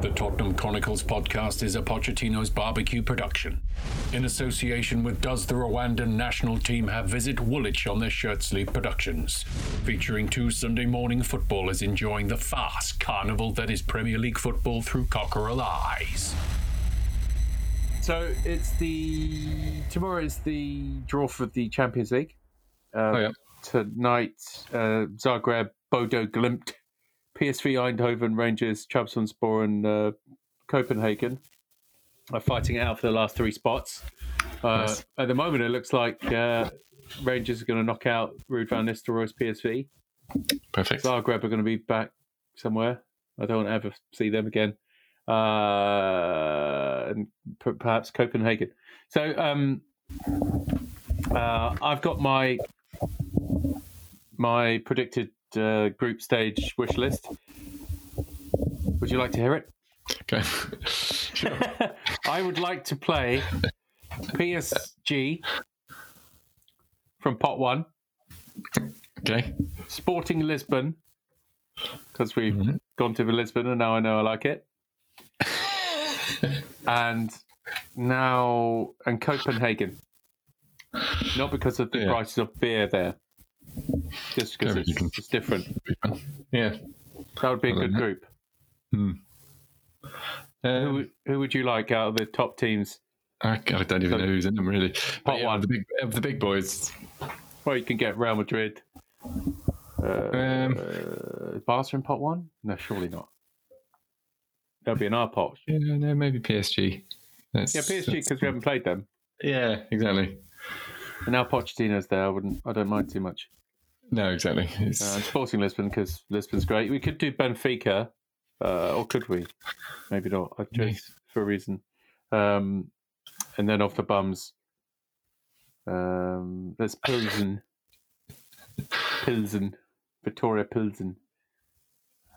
The Tottenham Chronicles podcast is a Pochettino's barbecue production. In association with Does the Rwandan national team have visit Woolwich on their shirt sleeve productions, featuring two Sunday morning footballers enjoying the fast carnival that is Premier League football through cockerel eyes. So it's the tomorrow is the draw for the Champions League. Uh, Oh, yeah. Tonight, uh, Zagreb, Bodo Glimt, PSV Eindhoven, Rangers, Trabzonspor, and uh, Copenhagen are fighting it out for the last three spots. Uh, Nice. At the moment, it looks like uh, Rangers are going to knock out Ruud van Nistelrooy's PSV. Perfect. Zagreb are going to be back somewhere. I don't ever see them again. Uh, and p- perhaps Copenhagen. So um, uh, I've got my my predicted uh, group stage wish list. Would you like to hear it? Okay. sure. I would like to play PSG from pot one, Okay. Sporting Lisbon, because we've Mhm. gone to Lisbon and now I know I like it. and now and Copenhagen. Not because of the Yeah. prices of beer there, just because it's, it's different. Yeah. That would be a good group. Hmm. Who, Um, would- who would you like out of the top teams? I, I don't even know who's in them really. Pot yeah, one. of the big of the big boys. Well, you can get Real Madrid. Uh, Um, uh, Barca in pot one? No, surely not. That'll be in our pot. Yeah, no, maybe PSG. That's, Yeah, PSG because we haven't played them. Yeah, exactly. And now Pochettino's there. I wouldn't. I don't mind too much. No, exactly. It's, Uh, Sporting Lisbon because Lisbon's great. We could do Benfica, uh, or could we? Maybe not. I chose for a reason. Um, and then off the bums, um, there's Pilsen, Pilsen, Viktoria Pilsen.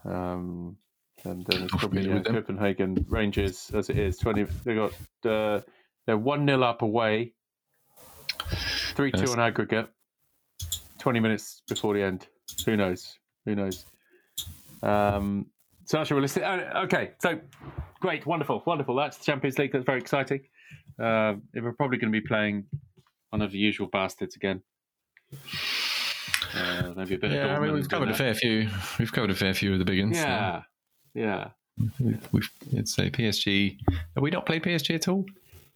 Um, and then it's probably yeah. Copenhagen Rangers as it is. Twenty. They got uh, they're one 0 up away. Three two on aggregate. Twenty minutes before the end. Who knows? Who knows? Um, so that's realistic. uh, Okay, so great, wonderful, wonderful. That's the Champions League. That's very exciting. Uh, we're probably going to be playing one of the usual bastards again. Uh, maybe a bit. of yeah, I mean we've covered a fair few. We've covered a fair few of the big ones. Yeah, yeah. We've, we've I'd say PSG. Have we not played PSG at all?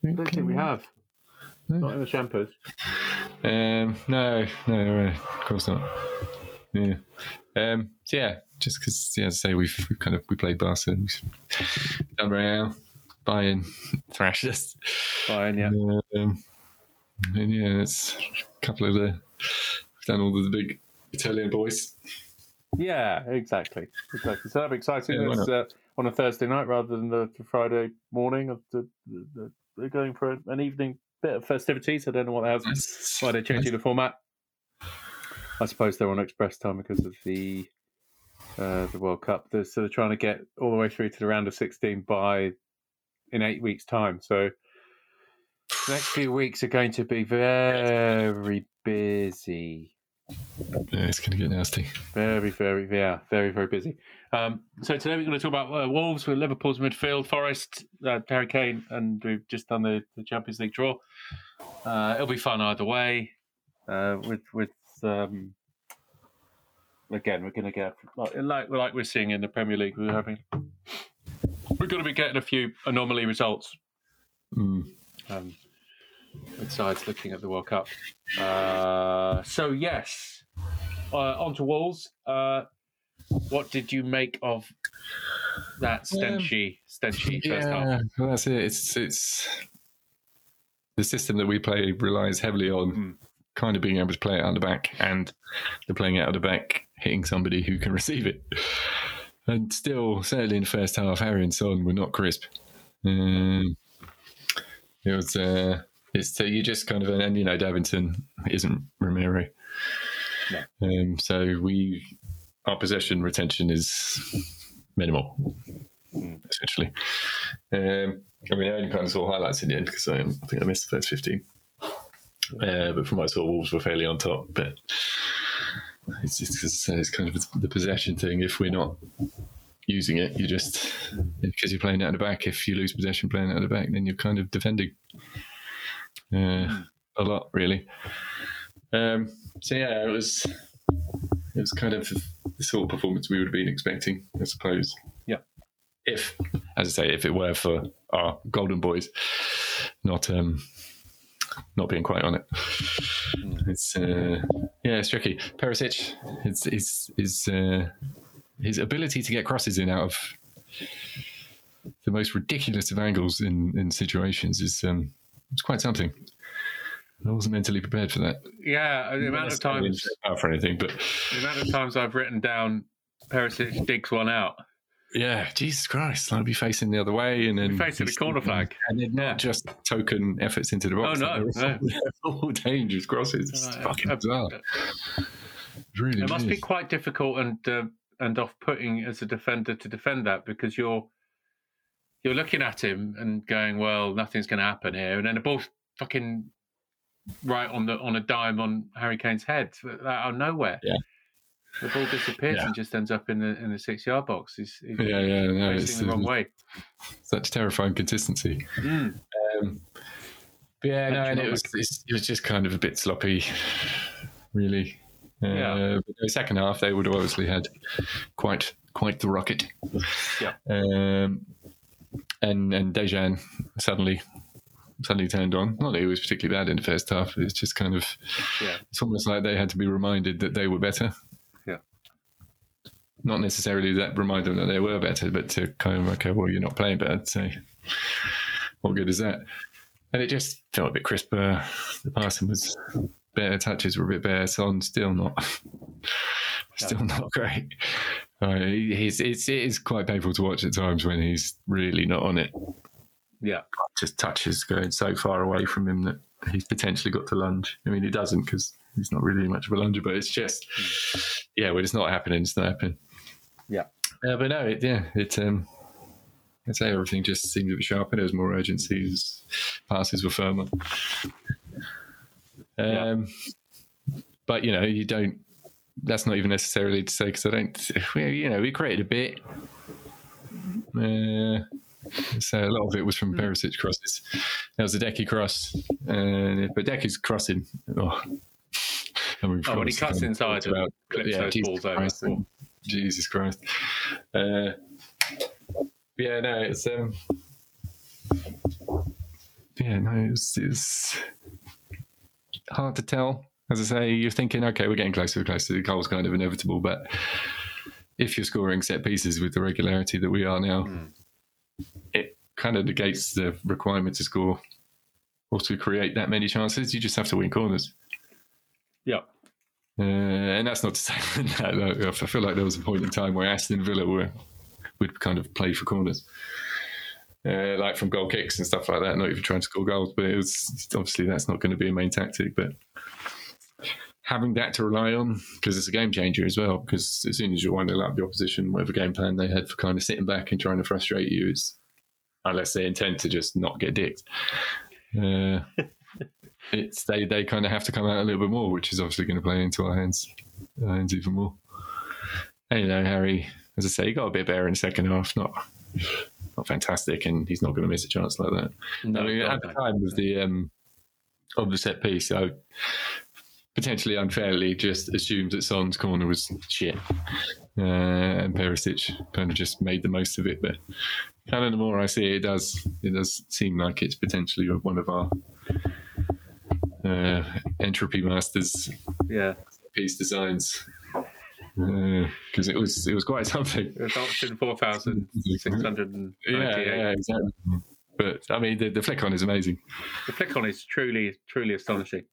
I don't think we have. Not in the Champions. Um, no, no, no, of course not. Yeah. Um, so yeah, just because, yeah, as I say, we've, we've kind of we played Barca, we've done Real, Bayern, thrashed us. Fine, yeah. Um, and yeah, it's a couple of the we've done all the big Italian boys. Yeah, exactly. Exactly. So that'll be exciting. Yeah, It's uh, on a Thursday night rather than the, the Friday morning. Of the, the, the, they're going for an evening bit of festivities. I don't know what else. Nice. Why they're changing the format? I suppose they're on express time because of the uh, the World Cup. They're, so they're trying to get all the way through to the round of sixteen by in eight weeks' time. So the next few weeks are going to be very busy. Yeah, it's going to get nasty. Very, very, yeah, very, very busy. Um, so today we're going to talk about uh, Wolves with Liverpool's midfield, Forest, uh, Harry Kane, and we've just done the, the Champions League draw. Uh, it'll be fun either way. Uh, with with um, again, we're going to get like, like we're seeing in the Premier League. We're having we're going to be getting a few anomaly results. Mm. Um, with sides looking at the World Cup. Uh, so yes, uh, on to Wolves. What did you make of that stenchy, stenchy first half? Yeah, well, that's it. It's it's the system that we play relies heavily on Mm. kind of being able to play it out the back, and the playing out of the back hitting somebody who can receive it. And still, certainly in the first half, Harry and Son were not crisp. Um, it was uh, it's so you just kind of and you know Davinson isn't Romero. No. Um, so we our possession retention is minimal essentially. Um, I mean, I only kind of saw highlights in the end because I, I think I missed the first 15. Uh, but from what I saw, Wolves were fairly on top. But it's it's kind of the possession thing. If we're not using it. You just because you're playing out of the back. If you lose possession playing out of the back, then you're kind of defending uh, a lot, really. Um, so yeah, it was it was kind of the sort of performance we would have been expecting, I suppose. Yeah. If, as I say, if it were for our golden boys, not um, not being quite on it. It's uh, yeah, it's tricky. Perisic, his his his uh, his ability to get crosses in out of the most ridiculous of angles in in situations is um, it's quite something. I wasn't mentally prepared for that. Yeah, the amount of times for anything, but the amount of times I've written down Perisic digs one out. yeah, Jesus Christ, I'd be facing the other way and then Be facing the corner flag. and then not just token efforts into the box. Oh, no, they're all, dangerous crosses. It's Uh, fucking uh, bizarre. It really, It must be quite difficult and uh, and off-putting as a defender to defend that because you're you're looking at him and going, well, nothing's going to happen here, and then the ball's fucking right on the on a dime on Harry Kane's head out of nowhere. Yeah. The ball disappears Yeah. and just ends up in the in the six yard box. He's, he's Yeah, yeah, no, it's the wrong way. such terrifying consistency. Mm. Um, but yeah, no, and it was it was just kind of a bit sloppy, really. Uh, Yeah. but the second half, they would have obviously had quite quite the rocket. Yeah. Um, and and Dejan suddenly suddenly turned on. Not that he was particularly bad in the first half. It's just kind of Yeah. it's almost like they had to be reminded that they were better. Yeah. Not necessarily that remind them that they were better, but to kind of okay, well, you're not playing bad, So what good is that? And it just felt a bit crisper. The passing was better, touches were a bit better. Son still not, still not great. Uh, it's it is quite painful to watch at times when he's really not on it. Yeah. Just touches going so far away from him that he's potentially got to lunge. I mean, he doesn't because he's not really much of a lunger, but it's just yeah, when it's not happening, it's not happening. Yeah. Uh, but no, it, yeah, it. Um, I'd say everything just seemed a bit sharper. There was more urgency. his Passes were firmer. Um, But you know, you don't. That's not even necessarily to say because I don't. You know, we created a bit. Uh, so a lot of it was from Perisic crosses. There was a Deki cross, uh, but Deki's crossing. Oh, and we've Oh, when he cuts inside about- clips yeah, those Jesus balls over. Christ, Oh. Jesus Christ. Uh, yeah, no, it's um, yeah, no, it's, it's hard to tell. As I say, you're thinking, okay, we're getting closer, closer. The goal's kind of inevitable, but if you're scoring set pieces with the regularity that we are now, Mm. Kind of negates the requirement to score or to create that many chances. You just have to win corners. Yeah. Uh, and that's not to say that I feel like there was a point in time where Aston Villa were would kind of play for corners, uh, like from goal kicks and stuff like that. Not even trying to score goals, but it was obviously that's not going to be a main tactic. But having that to rely on because it's a game changer as well. Because as soon as you're one up the opposition, whatever game plan they had for kind of sitting back and trying to frustrate you is, unless they intend to just not get dicked. Uh, it's they they kind of have to come out a little bit more, which is obviously going to play into our hands, our hands even more. And, you know, Harry, as I say, he got a bit better in the second half. Not not fantastic, and he's not going to miss a chance like that. No, I mean, at the time of the um, of the set piece, I potentially unfairly just assumed that Son's corner was shit, uh, and Perisic kind of just made the most of it. But kind of the more I see it, it does it does seem like it's potentially one of our uh, entropy masters Yeah. piece designs because it was it was quite something. It was option 4,698. Yeah, yeah, exactly. But I mean, the, the flick on is amazing. The flick on is truly, truly astonishing.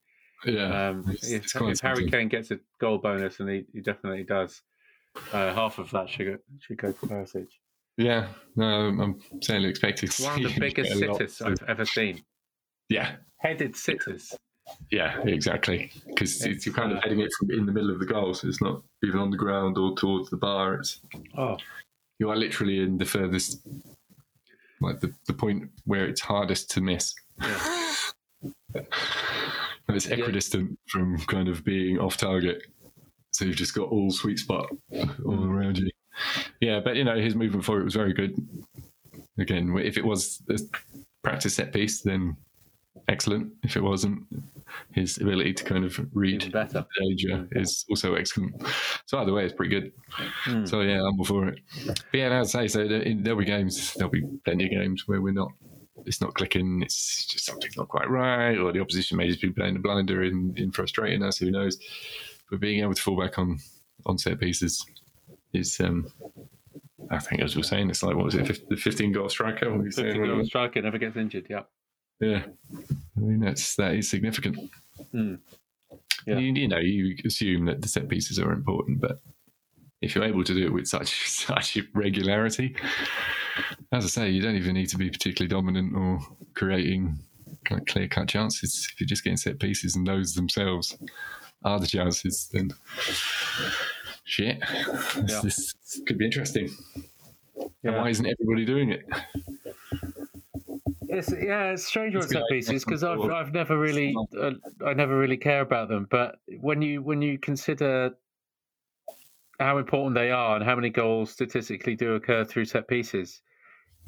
Yeah, Um, it's- if, it's if Harry. Kane gets a goal bonus, and he, he definitely does, uh, half of that should go, should go to Perisic. Yeah, no, I'm certainly expecting. to One of the biggest sitters I've ever seen. Yeah, Headed sitters. yeah, exactly. Because you're kind of heading it from in the middle of the goal, so it's not even on the ground or towards the bar. It's Oh, you are literally in the furthest, like the, the point where it's hardest to miss. yeah. It's equidistant from kind of being off target. So you've just got all sweet spot all around you. Yeah, but you know his movement for it was very good. Again, if it was a practice set piece, then excellent. If it wasn't, his ability to kind of read Even better. danger is also excellent. So either way, it's pretty good. Hmm. So yeah, I'm all for it. But yeah, as I say, so there- there'll be games, there'll be plenty of games where we're not. It's not clicking. It's just something's not quite right, or the opposition may just be playing the blinder in, in frustrating us. Who knows? But being able to fall back on on set pieces is, um, I think, as we were saying, it's like what was it, the 15 goal striker? What were you saying? 50 goal striker never gets injured. Yeah. Yeah, I mean that's that is significant. Hmm. Yeah. You, you know, you assume that the set pieces are important, but if you're able to do it with such such regularity, as I say, you don't even need to be particularly dominant or creating kind of clear cut chances. If you're just getting set pieces and those themselves are the chances, then shit, this, Yeah. this could be interesting. And Yeah. why isn't everybody doing it? It's yeah, it's strange with set pieces because I've I've never really uh, I never really care about them. But when you when you consider how important they are and how many goals statistically do occur through set pieces,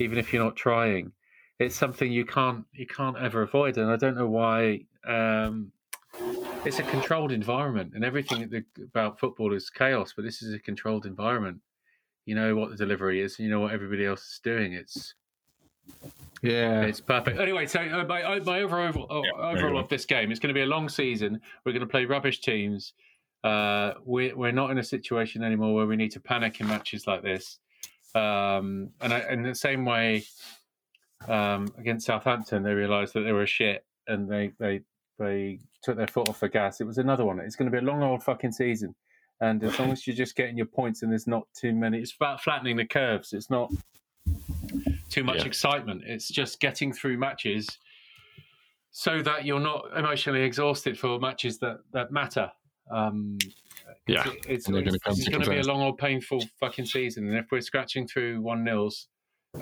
even if you're not trying, it's something you can't you can't ever avoid. And I don't know why. Um, it's a controlled environment, and everything that- about football is chaos. But this is a controlled environment. You know what the delivery is. You know what everybody else is doing. It's Yeah, it's perfect. Anyway, so uh, my, uh, my overall uh, very overall of this game, it's going to be a long season. We're going to play rubbish teams. Uh, we're we're not in a situation anymore where we need to panic in matches like this. Um, and I, in the same way, um, against Southampton, they realised that they were shit and they they they took their foot off the gas. It was another one. It's going to be a long old fucking season. And as long as you're just getting your points and there's not too many, it's about flattening the curves. It's not too much Yeah. excitement. It's just getting through matches so that you're not emotionally exhausted for matches that, that matter. Um, yeah. it's, it's, it's, it's going to be a long old painful fucking season. And if we're scratching through one nils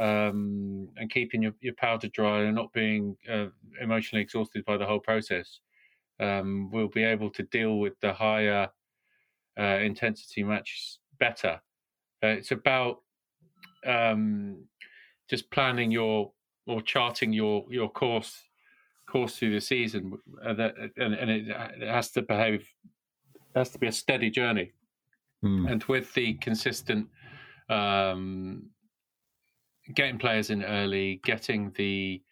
um, and keeping your, your powder dry and not being uh, emotionally exhausted by the whole process, um, we'll be able to deal with the higher uh, intensity matches better. Uh, it's about um, just planning your or charting your your course course through the season, uh, that, and, and it, it has to behave has to be a steady journey Mm. and with the consistent um, getting players in early, getting the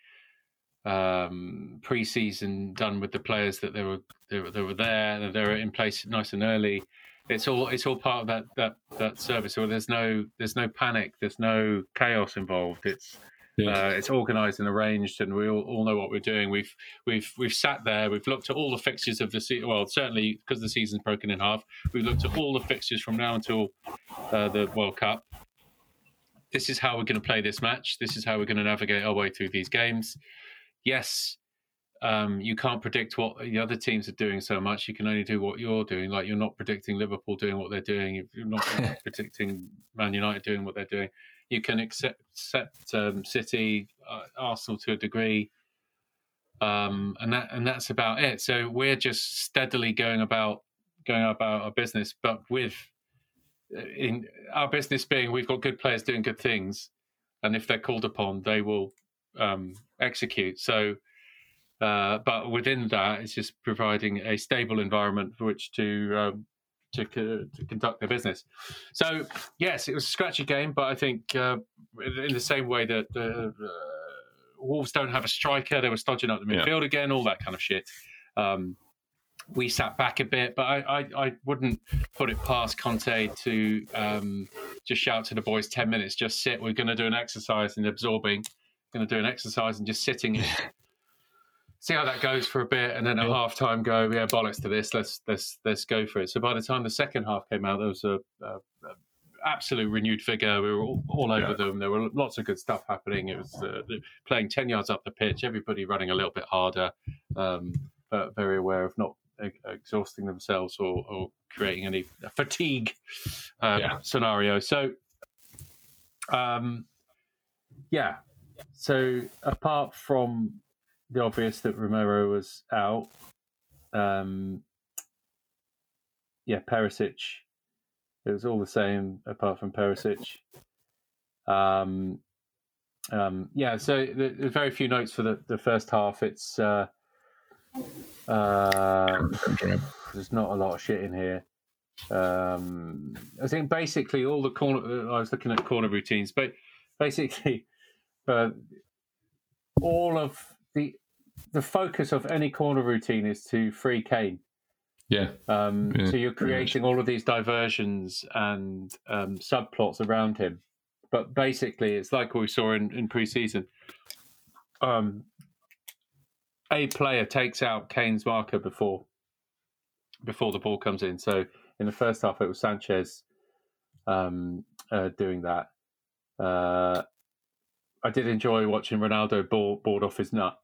um, pre-season done with the players that they were they were, they were there, that they were in place nice and early. It's all it's all part of that that that service. So there's no there's no panic, there's no chaos involved. It's Yeah. uh, it's organised and arranged, and we all, all know what we're doing. We've we've we've sat there. We've looked at all the fixtures of the season. Well, certainly because the season's broken in half. We've looked at all the fixtures from now until uh, the World Cup. This is how we're going to play this match. This is how we're going to navigate our way through these games. Yes, um, you can't predict what the other teams are doing so much. You can only do what you're doing. Like you're not predicting Liverpool doing what they're doing. If You're not predicting Man United doing what they're doing. You can accept, accept um, City, uh, Arsenal to a degree, um, and that and that's about it. So we're just steadily going about going about our business, but with in our business being we've got good players doing good things, and if they're called upon, they will um, execute. So. Uh, but within that, it's just providing a stable environment for which to um, to, co- to conduct their business. So yes, it was a scratchy game, but I think uh, in the same way that uh, uh, Wolves don't have a striker, they were stodging up the Yeah. midfield again, all that kind of shit. Um, we sat back a bit, but I, I, I wouldn't put it past Conte to um, just shout to the boys, 10 minutes, just sit. We're going to do an exercise in absorbing, going to do an exercise and just sitting and see how that goes for a bit, and then at Yeah. half time go, yeah, bollocks to this. Let's let's let's go for it. So by the time the second half came out, there was a, a, a absolute renewed vigor. We were all, all over Yeah. them. There were lots of good stuff happening. It was uh, playing ten yards up the pitch. Everybody running a little bit harder, um, but very aware of not exhausting themselves or, or creating any fatigue um, Yeah. scenario. So, um, yeah. So apart from the obvious that Romero was out. Um, yeah, Perisic It was all the same apart from Perisic. Um, um, yeah, so there's very few notes for the, the first half. It's uh, uh, there's not a lot of shit in here. Um, I think basically all the corner. I was looking at corner routines, but basically, uh, all of the the focus of any corner routine is to free Kane. Yeah. Um, Yeah, So you're creating all of these diversions and um, subplots around him. But basically, it's like what we saw in, in pre-season. Um, a player takes out Kane's marker before before the ball comes in. So in the first half, it was Sanchez um, uh, doing that. Uh, I did enjoy watching Ronaldo ball, board off his nut.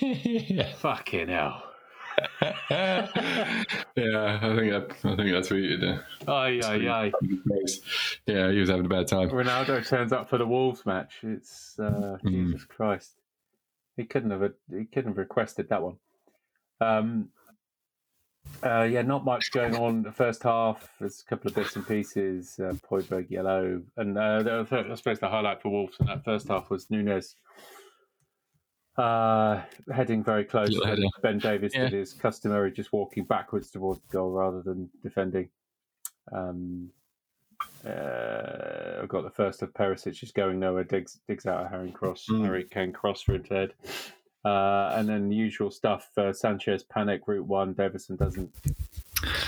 yeah. Fucking hell. yeah, I think that, I think that's what you did. Aye, aye, aye. Yeah, he was having a bad time. Ronaldo turns up for the Wolves match. It's uh, Mm. Jesus Christ. He couldn't have he couldn't have requested that one. Um, uh, yeah, not much going on the first half. There's a couple of bits and pieces. Uh, Højbjerg yellow, and uh, the- I suppose the highlight for Wolves in that first half was Nunes uh, heading very close. Header. Ben Davies Yeah. did his customary, just walking backwards towards the goal rather than defending. Um, uh, I've got the first of Perisic just going nowhere, digs digs out a Harry cross, Mm. Harry Kane cross for head. Uh, and then the usual stuff. Uh, Sanchez panic route one. Davinson doesn't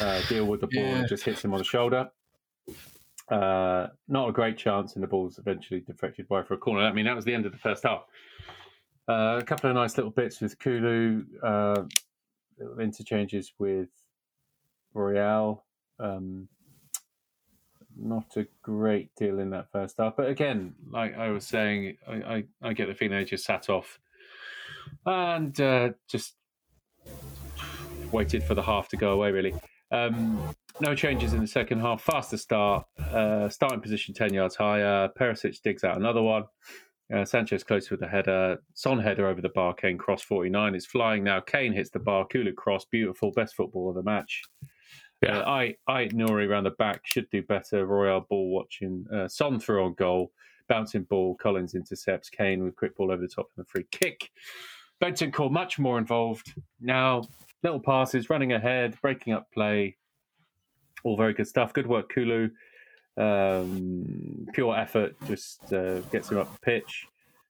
uh, deal with the ball Yeah. and just hits him on the shoulder. Uh, not a great chance, and the ball's eventually deflected wide for a corner. I mean, that was the end of the first half. Uh, a couple of nice little bits with Kulu, uh, little interchanges with Royal. Um, not a great deal in that first half, but again, like I was saying, I, I, I get the feeling they just sat off and uh, just waited for the half to go away. Really, um, no changes in the second half. Faster start, uh, starting position ten yards higher. Perisic digs out another one. Uh, Sanchez close with a header. Son header over the bar. Kane cross 49 is flying now. Kane hits the bar. Kulu cross. Beautiful. Best football of the match. Yeah. Uh, I, I, Nouri around the back should do better. Royal ball watching. Uh, Son through on goal. Bouncing ball. Collins intercepts. Kane with quick ball over the top and a free kick. Bentancur much more involved. Now, little passes, running ahead, breaking up play. All very good stuff. Good work, Kulu um, pure effort just uh, gets him up the pitch.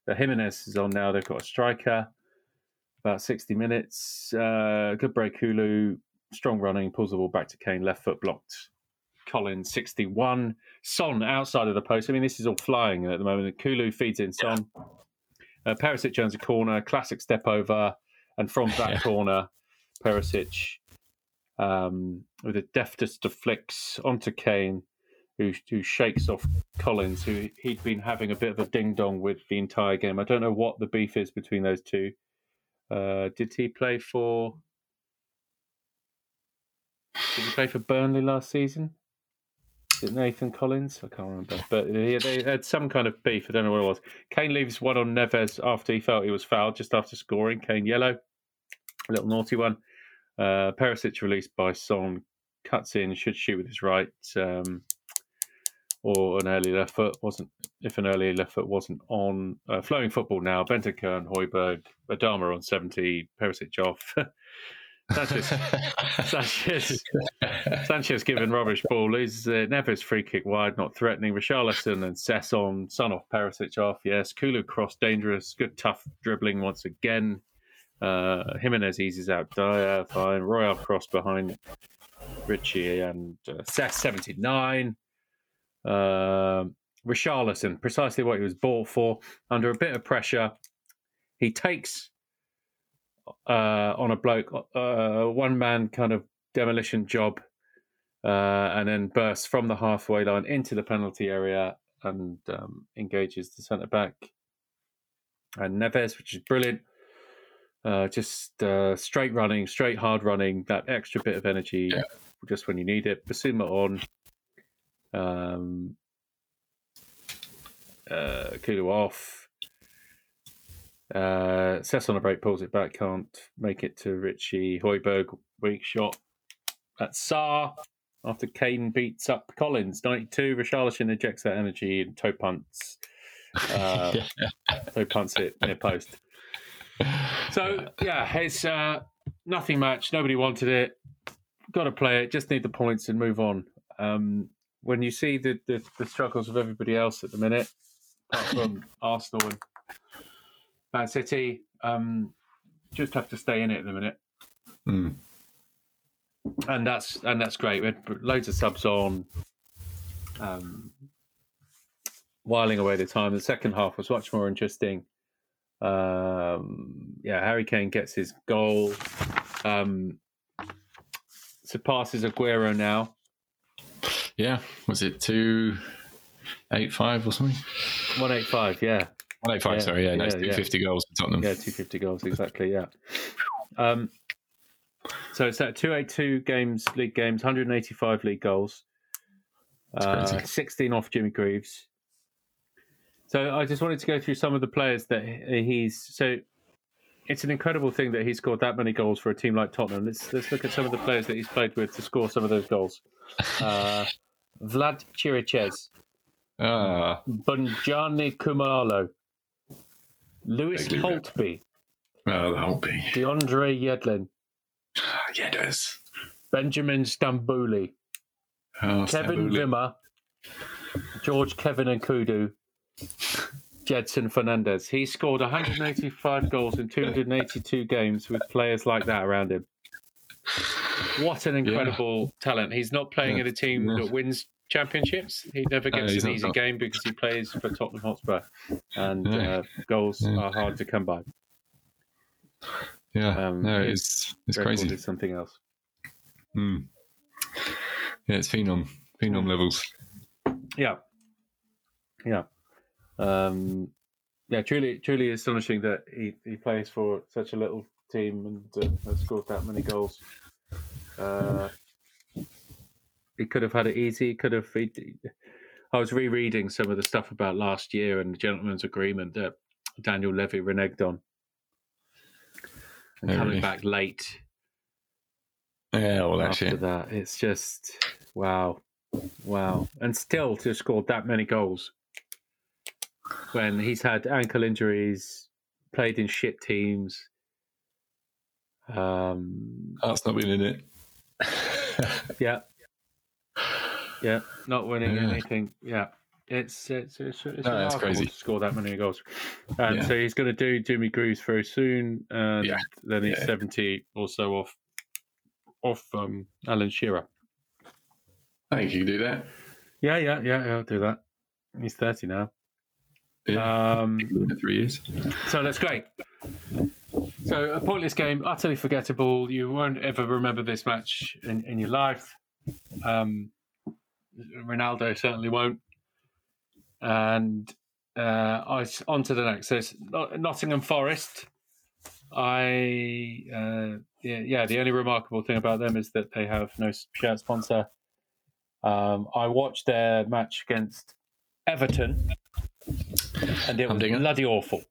Uh, Jimenez is on now. They've got a striker. About 60 minutes. Uh, good break, Kulu. Strong running. Pulls the ball back to Kane. Left foot blocked. Collins, 61. Son outside of the post. I mean, this is all flying at the moment. Kulu feeds in Son. Uh, Perisic turns a corner. Classic step over. And from that Yeah. corner, Perisic um, with the deftest of flicks onto Kane who, who shakes off Collins, who he'd been having a bit of a ding dong with the entire game. I don't know what the beef is between those two. Uh, did he play for? Did he play for Burnley last season? Is it Nathan Collins? I can't remember. But they, they had some kind of beef. I don't know what it was. Kane leaves one on Neves after he felt he was fouled just after scoring. Kane yellow. A little naughty one. Uh, Perisic released by Son. Cuts in, should shoot with his right. Um, or an early left foot wasn't if an early left foot wasn't on uh, flowing football now Bentancur and Højbjerg Adama on 70 Perisic off Sanchez. Sanchez. Sanchez given rubbish ball. Is uh, Neves free kick wide not threatening. Richarlison and Sesson son off Perisic off yes Kulu cross dangerous. Good tough dribbling once again. Uh, Jimenez eases out Dier fine. Royal cross behind Richie and uh, Seth 79 um, Richarlison, precisely what he was bought for, under a bit of pressure. He takes uh, on a bloke, uh, one man kind of demolition job, uh, and then bursts from the halfway line into the penalty area and um, engages the centre back. And Neves, which is brilliant. Uh, just uh, straight running, straight hard running, that extra bit of energy Yeah. just when you need it. Bissouma on. Um, uh, Kulu off. Uh, Sess on a break, pulls it back, can't make it to Richie. Højbjerg, weak shot at Sá. after Kane beats up Collins. 92, Richarlison ejects that energy and toe punts. Uh, toe punts it near post. So, yeah, it's uh, nothing much. Nobody wanted it. Got to play it. Just need the points and move on. Um, when you see the, the, the struggles of everybody else at the minute, apart from Arsenal and Man City, um, just have to stay in it at the minute. Mm. And that's and that's great. We had loads of subs on, um, whiling away the time. The second half was much more interesting. Um, yeah, Harry Kane gets his goal, um, surpasses Aguero now. Yeah, was it two eight five or something? One eight five, yeah, One eight five. Yeah, sorry, yeah, no, yeah, two yeah. fifty goals for Tottenham. yeah, two fifty goals exactly, yeah. Um, so it's at two eight two games, league games, one hundred and eighty five league goals, uh, crazy. sixteen off Jimmy Greaves. So I just wanted to go through some of the players that he's so. It's an incredible thing that he scored that many goals for a team like Tottenham. Let's let's look at some of the players that he's played with to score some of those goals. Uh, Vlad Chiriches, Ah, Bongani Khumalo, Lewis. Holtby, the whole. DeAndre Yedlin, Yeah. Benjamin Stambouli, Oh, Kevin Stambouli. Wimmer, George Kevin and Kudu, Gedson Fernandes. He scored 185 goals in 282 games with players like that around him. What an incredible talent. He's not playing Yeah. in a team Yeah. that wins championships. He never gets he's an easy not. game because he plays for Tottenham Hotspur and Yeah. uh, goals Yeah. are hard to come by. Yeah, Um, no, it's it's crazy. something else. Mm. Yeah, it's phenom, phenom levels. Yeah, yeah, um, yeah. Truly, truly astonishing that he, he plays for such a little team and uh, has scored that many goals. Uh, he could have had it easy. He could have. He, I was rereading some of the stuff about last year and the gentleman's agreement that Daniel Levy reneged on, and Oh, coming really? back late Yeah, well, after actually, that. It's just wow, wow, and still to have scored that many goals when he's had ankle injuries, played in shit teams. Um, Art's not been in it. yeah, yeah, not winning Yeah. anything. Yeah, it's it's it's, it's No, that's crazy. to score that many goals. And Yeah. so he's going to do Jimmy Greaves very soon, and Yeah. then he's seventy or so off off um, Alan Shearer. I think you can do that. Yeah, yeah, yeah, yeah, I'll do that. He's 30 now. Yeah, Um, three years. so that's great. So a pointless game, utterly forgettable. You won't ever remember this match in, in your life. Um, Ronaldo certainly won't. And uh, I on to the next. So it's Nottingham Forest. I uh, yeah, yeah. The only remarkable thing about them is that they have no shirt sponsor. Um, I watched their match against Everton, and it was Humdinger. bloody awful.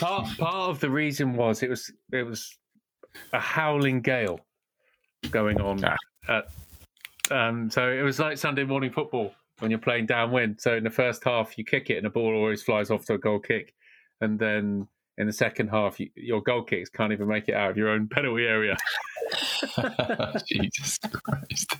Part part of the reason was it was it was a howling gale going on. Ah. At, um, so it was like Sunday morning football when you're playing downwind. So in the first half, you kick it and the ball always flies off to a goal kick, and then in the second half, you, your goal kicks can't even make it out of your own penalty area. Jesus Christ.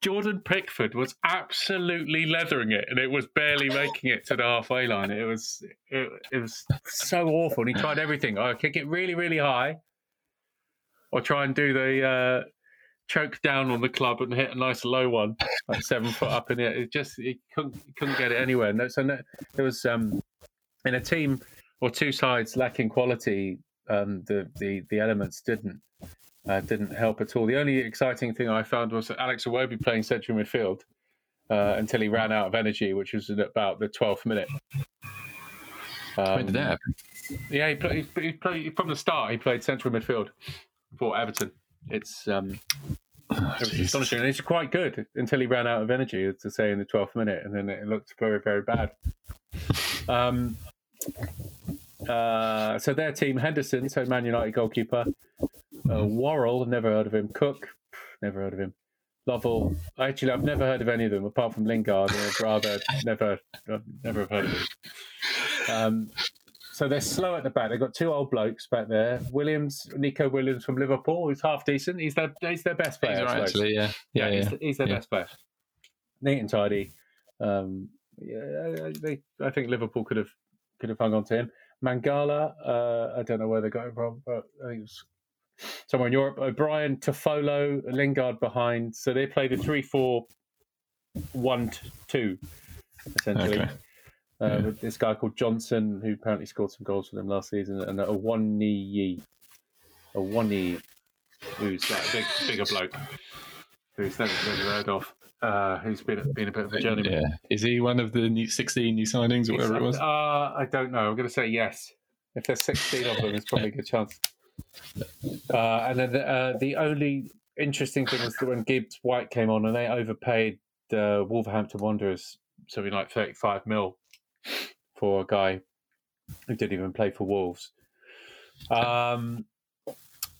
Jordan Pickford was absolutely leathering it, and it was barely making it to the halfway line. It was it, it was so awful. And he tried everything. I kick it really, really high, or try and do the uh, choke down on the club and hit a nice low one, like seven foot up in it. It just he couldn't he couldn't get it anywhere. No, so no, there was um, in a team or two sides lacking quality. Um, the the the elements didn't uh, didn't help at all. The only exciting thing I found was that Alex Iwobi playing central midfield uh, until he ran out of energy, which was at about the 12th minute. Um, when did that happen? Yeah, he played, he, he played from the start. He played central midfield for Everton. It's um, Oh, it was astonishing, and he's quite good until he ran out of energy, as to say in the 12th minute, and then it looked very, very bad. Um, uh, so their team, Henderson, so Man United goalkeeper, uh, Worrall, never heard of him. Cook, never heard of him. Lovell, actually, I've never heard of any of them apart from Lingard, and I'd rather never, never heard of him. Um, so they're slow at the back. They've got two old blokes back there. Williams, Neco Williams from Liverpool, who's half decent. He's their, he's their best player. Right, actually. Yeah, yeah, yeah. He's, he's their yeah. best player. Neat and tidy. Um, yeah, I- they, I think Liverpool could have could have hung on to him. Mangala, uh, I don't know where they got him from, but I think it was somewhere in Europe. O'Brien, Toffolo, Lingard behind. So they played a 3 4 1 2, essentially. Okay. Uh, Yeah. With this guy called Johnson, who apparently scored some goals for them last season, and Awoniyi, a one knee, who's like a big, bigger bloke, who's never really heard of, uh, who's been been a bit of a journeyman. Yeah. Is he one of the new, 16 new signings or whatever it was? Uh, I don't know. I'm going to say yes. If there's 16 of them, it's probably a good chance. Uh, and then the, uh, the only interesting thing was that when Gibbs White came on and they overpaid uh, Wolverhampton Wanderers something like 35 mil for a guy who didn't even play for Wolves. Um,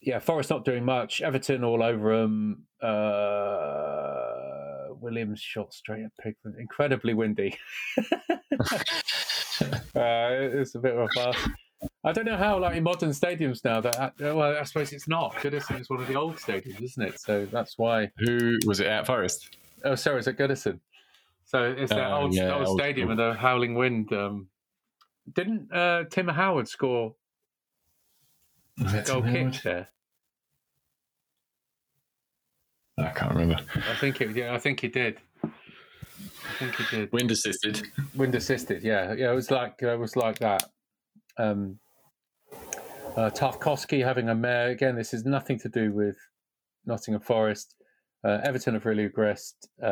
yeah, Forest not doing much. Everton all over him. Uh, Williams shot straight at Pickford. Incredibly windy. uh, it's a bit of a fuss. I don't know how, like in modern stadiums now, that uh, well, I suppose it's not. Goodison is one of the old stadiums, isn't it? So that's why. Who was it at Forest? Oh, sorry, is it Goodison. So it's that Oh, old, yeah, old old stadium school. and the howling wind. Um, didn't uh, Tim Howard score a goal kick there? I can't remember. I think it. Yeah, I think he did. I think he did. Wind assisted. Wind assisted, yeah, yeah. It was like it was like that. Um, uh, Tarkowski having a mare again. This is nothing to do with Nottingham Forest. Uh, Everton have really regressed. Uh,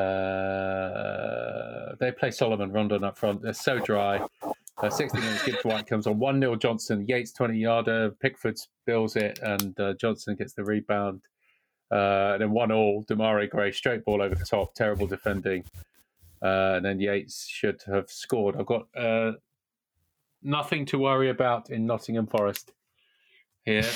they play Salomon Rondon up front. They're so dry. Uh, 60 minutes, Gibbs White comes on 1 0 Johnson. Yates 20 yarder. Pickford spills it, and uh, Johnson gets the rebound. Uh, and then 1 all. Demarai Gray, straight ball over the top. Terrible defending. Uh, and then Yates should have scored. I've got uh, nothing to worry about in Nottingham Forest here.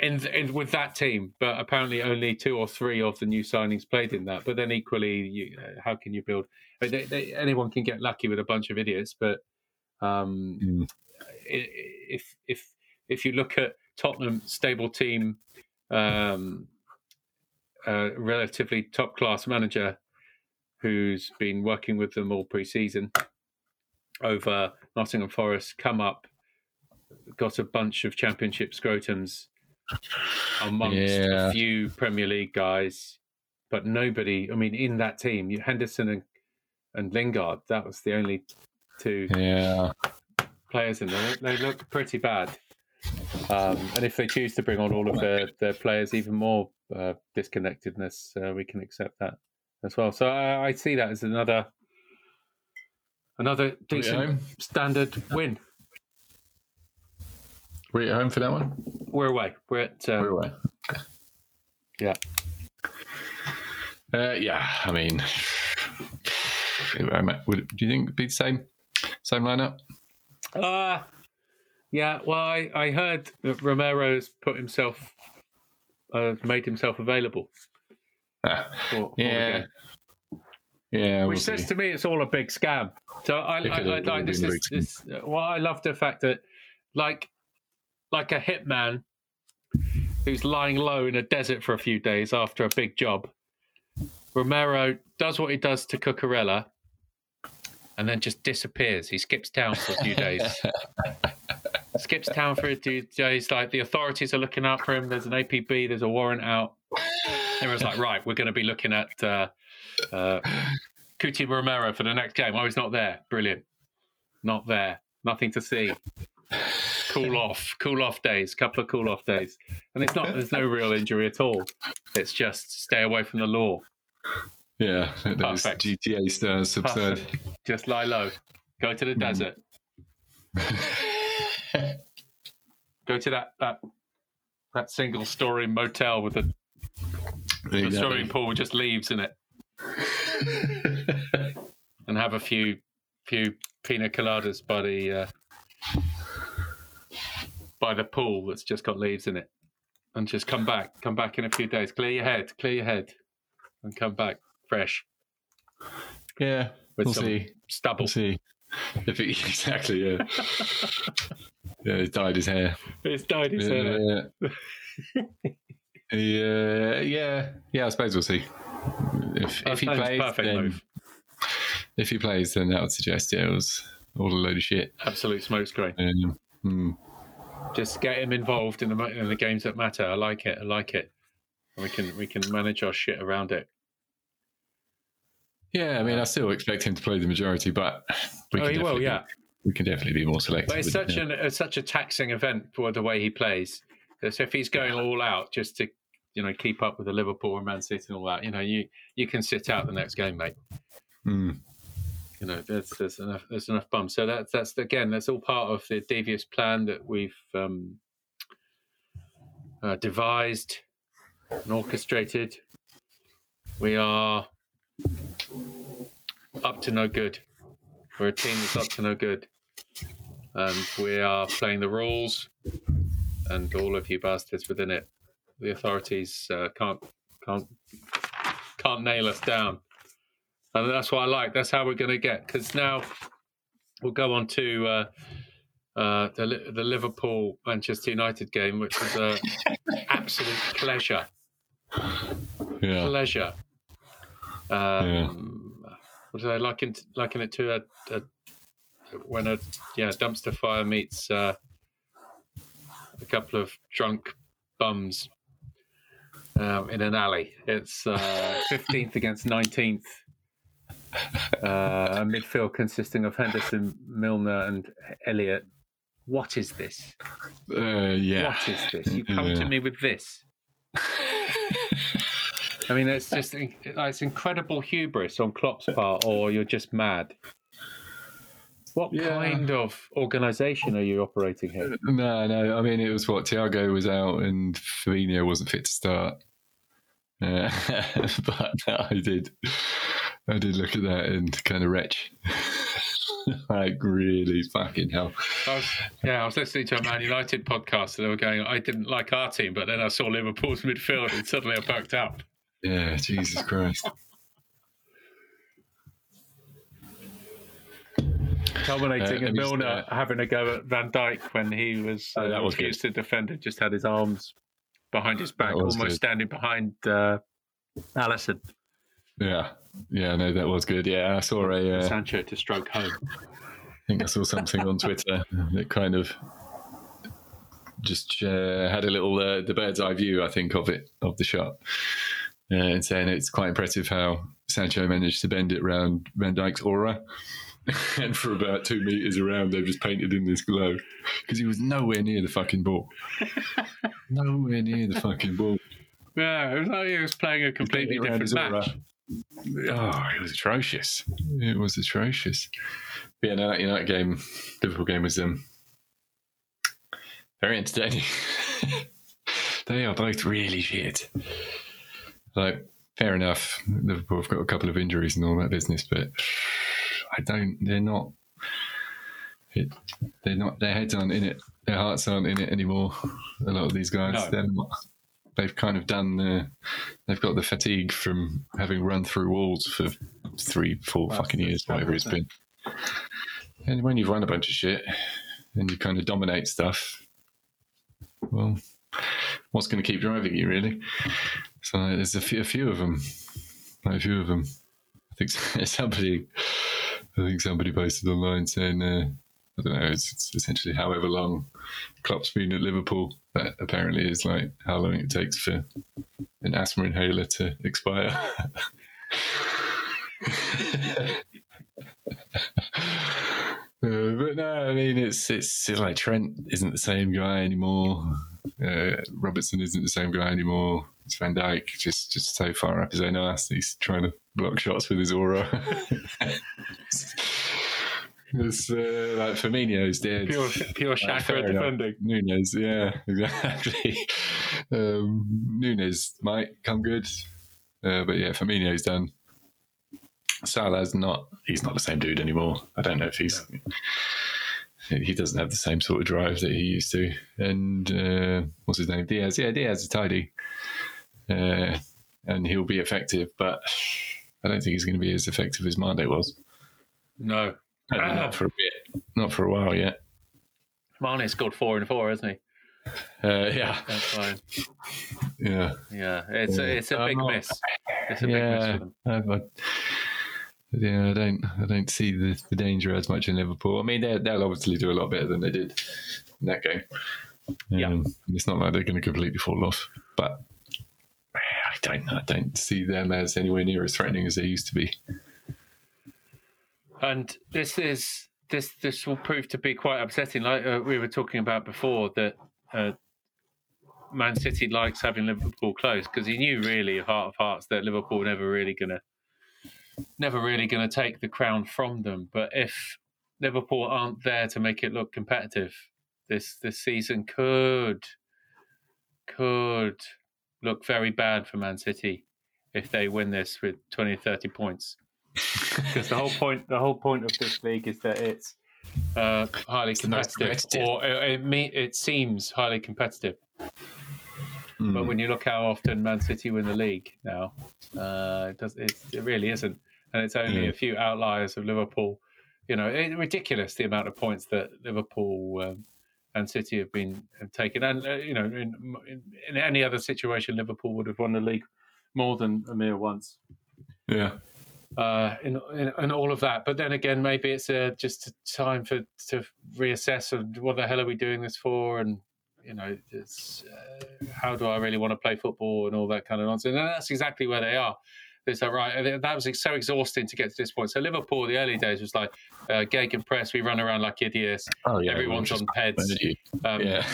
In, in with that team, but apparently only two or three of the new signings played in that. But then equally, you, how can you build? I mean, they, they, anyone can get lucky with a bunch of idiots, but um, Mm. if if if you look at Tottenham stable team, um, uh, relatively top class manager who's been working with them all pre-season over Nottingham Forest, come up, got a bunch of Championship scrotums amongst Yeah. a few Premier League guys, but nobody. I mean, in that team, Henderson and and Lingard. That was the only two Yeah. players in there. They look pretty bad. Um, and if they choose to bring on all of their, their players, even more uh, disconnectedness, uh, we can accept that as well. So I, I see that as another another Were you at decent standard win. Were you at home for that one? We're away. We're at um, We're away. yeah. Uh, yeah, I mean, would, do you think it'd be the same same lineup? Uh, yeah. Well, I, I heard that Romero has put himself uh, made himself available. Ah, For, for yeah, yeah. which we'll says see. to me it's all a big scam. So I, I, I like this. be a Is, big this well, I love the fact that, like, like a hitman who's lying low in a desert for a few days after a big job. Romero does what he does to Cucurella, and then just disappears. He skips town for a few days. skips town for a few days. Like the authorities are looking out for him. There's an APB. There's a warrant out. Everyone's like, right, we're going to be looking at uh, uh, Cuti Romero for the next game. Oh, he's not there. Brilliant. Not there. Nothing to see. Cool off. Cool off days. Couple of cool off days. And it's not. There's no real injury at all. It's just stay away from the law. Yeah, those Perfect. GTA stars absurd. Just lie low. Go to the desert. Go to that that that single story motel with the, the swimming pool with just leaves in it, and have a few few pina coladas by the uh, by the pool that's just got leaves in it. and just come back. Come back in a few days. Clear your head. Clear your head, and come back fresh Yeah, with we'll see. stubble. We'll see. If he, exactly, yeah. yeah, he dyed his hair. It's dyed his hair. Yeah. yeah, yeah, yeah. I suppose we'll see. If, if he plays, perfect then, move. if he plays, then that would suggest yeah, it was all a load of shit. Absolute smokescreen. Um, hmm. Just get him involved in the in the games that matter. I like it. I like it. We can we can manage our shit around it. Yeah, I mean, I still expect him to play the majority, but we oh, can will. definitely- Yeah. we can definitely be more selective. But it's such an it's such a taxing event for the way he plays. So if he's going all out just to you know keep up with the Liverpool and Man City and all that, you know you you can sit out the next game, mate. Hmm. You know there's there's enough there's enough bums. So that's that's again that's all part of the devious plan that we've um, uh, devised and orchestrated. We are up to no good. We're a team that's up to no good and we are playing the rules, and all of you bastards within it, the authorities uh, can't can't can't nail us down, and that's what I like. That's how we're going to get because now we'll go on to uh, uh, the the Liverpool Manchester United game, which was an absolute pleasure, Yeah. pleasure. Um, What did I liken liken it to? A, a when a yeah dumpster fire meets uh, a couple of drunk bums um, in an alley. It's uh, fifteenth against nineteenth. Uh, a midfield consisting of Henderson, Milner, and Elliot. What is this? Uh, yeah. What is this? You come to me with this. I mean, it's just it's incredible hubris on Klopp's part, or you're just mad. What Yeah. kind of organisation are you operating here? No, no. I mean, it was what Thiago was out and Fabinho wasn't fit to start. Uh, but no, I did, I did look at that and kind of retch. like really fucking hell. I was, yeah, I was listening to a Man United podcast, and they were going, "I didn't like our team, but then I saw Liverpool's midfield, and suddenly I perked up." Yeah, Jesus Christ. Culminating Uh, in and Milner uh, having a go at Van Dijk when he was Oh, uh, that was refused to defend and just had his arms behind his back, almost good. standing behind uh, Alisson Yeah, yeah, no, that was good. Yeah, I saw a, uh, Sancho to stroke home. I think I saw something on Twitter that kind of just uh, had a little uh, the bird's eye view, I think, of it of the shot, uh, and saying it's quite impressive how Sancho managed to bend it round Van Dijk's aura. and for about two meters around, they've just painted in this glow because he was nowhere near the fucking ball. nowhere near the fucking ball. Yeah, it was like he was playing a completely different match. aura. Oh, it was atrocious. It was atrocious. But yeah, no, that United game, Liverpool game was um, very entertaining. they are both really shit. Like, fair enough, Liverpool have got a couple of injuries and all that business, but I don't. They're not. It, they're not. Their heads aren't in it. Their hearts aren't in it anymore. A lot of these guys, No. they're not. They've kind of done. The, they've got the fatigue from having run through walls for three, four fucking years, whatever it's been. And when you've run a bunch of shit and you kind of dominate stuff, well, what's going to keep driving you, really? So there's a few, a few of them. Like a few of them. I think somebody, I think somebody posted online saying, uh, I don't know, it's, it's essentially however long Klopp's been at Liverpool. That apparently is like how long it takes for an asthma inhaler to expire. Uh, but no, I mean it's it's it's like Trent isn't the same guy anymore. Uh, Robertson isn't the same guy anymore. It's Van Dijk just just so far up his own ass. He's trying to block shots with his aura. it's uh, like Firmino's dead. Pure, pure Like, Shaka enough. defending. Nunez, yeah, exactly. um, Nunez might come good, uh, but yeah, Firmino's done. Salah's not. He's not the same dude anymore. I don't know if he's he doesn't have the same sort of drive that he used to. And uh, what's his name? Diaz. Yeah, Diaz is tidy, uh, and he'll be effective. But I don't think he's going to be as effective as Mane was. No, Not for a bit. Not for a while yet. Mane scored four and four, hasn't he? Uh, yeah. That's fine. Yeah. Yeah, it's a, it's a big Um, miss. It's a big miss Yeah. for them. I, I, yeah, I don't, I don't see the, the danger as much in Liverpool. I mean, they'll, they'll obviously do a lot better than they did in that game. Yeah. Um, it's not like they're going to completely fall off, but I don't, I don't see them as anywhere near as threatening as they used to be. And this is this this will prove to be quite upsetting. Like uh, we were talking about before, that uh, Man City likes having Liverpool close because he knew really, heart of hearts, that Liverpool were never really gonna never really gonna take the crown from them. But if Liverpool aren't there to make it look competitive, this this season could could look very bad for Man City if they win this with 20 30 points because the whole point the whole point of this league is that it's uh, highly competitive, competitive. or it, it, me- it seems highly competitive. Hmm. But when you look how often Man City win the league now, uh, it does it, it really isn't, and it's only Yeah. a few outliers of Liverpool. You know, it's ridiculous the amount of points that Liverpool um, and City have been have taken, and uh, you know, in, in, in any other situation, Liverpool would have won the league more than a mere once Yeah. Uh, in, in in all of that. But then again, maybe it's uh, just a time for to reassess and what the hell are we doing this for, and you know, it's, uh, how do I really want to play football and all that kind of nonsense. And that's exactly where they are. It's like, right, that was so exhausting to get to this point. So Liverpool, the early days was like uh, and press. We run around like idiots. Oh yeah. Everyone's on peds. Um, Yeah.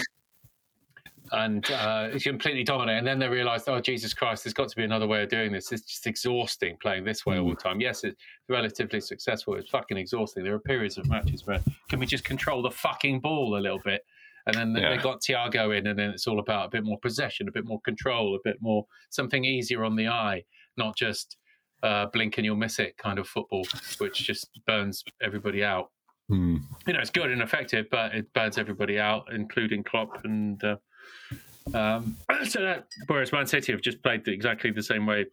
And uh, it's completely dominant. And then they realised, oh Jesus Christ, there's got to be another way of doing this. It's just exhausting playing this way all the time. Yes, it's relatively successful. It's fucking exhausting. There are periods of matches where can we just control the fucking ball a little bit? And then they got Thiago in, and then it's all about a bit more possession, a bit more control, a bit more something easier on the eye, not just uh, blink and you'll miss it kind of football, which just burns everybody out Hmm. you know, it's good and effective, but it burns everybody out, including Klopp. And uh, um, so that, whereas Man City have just played exactly the same way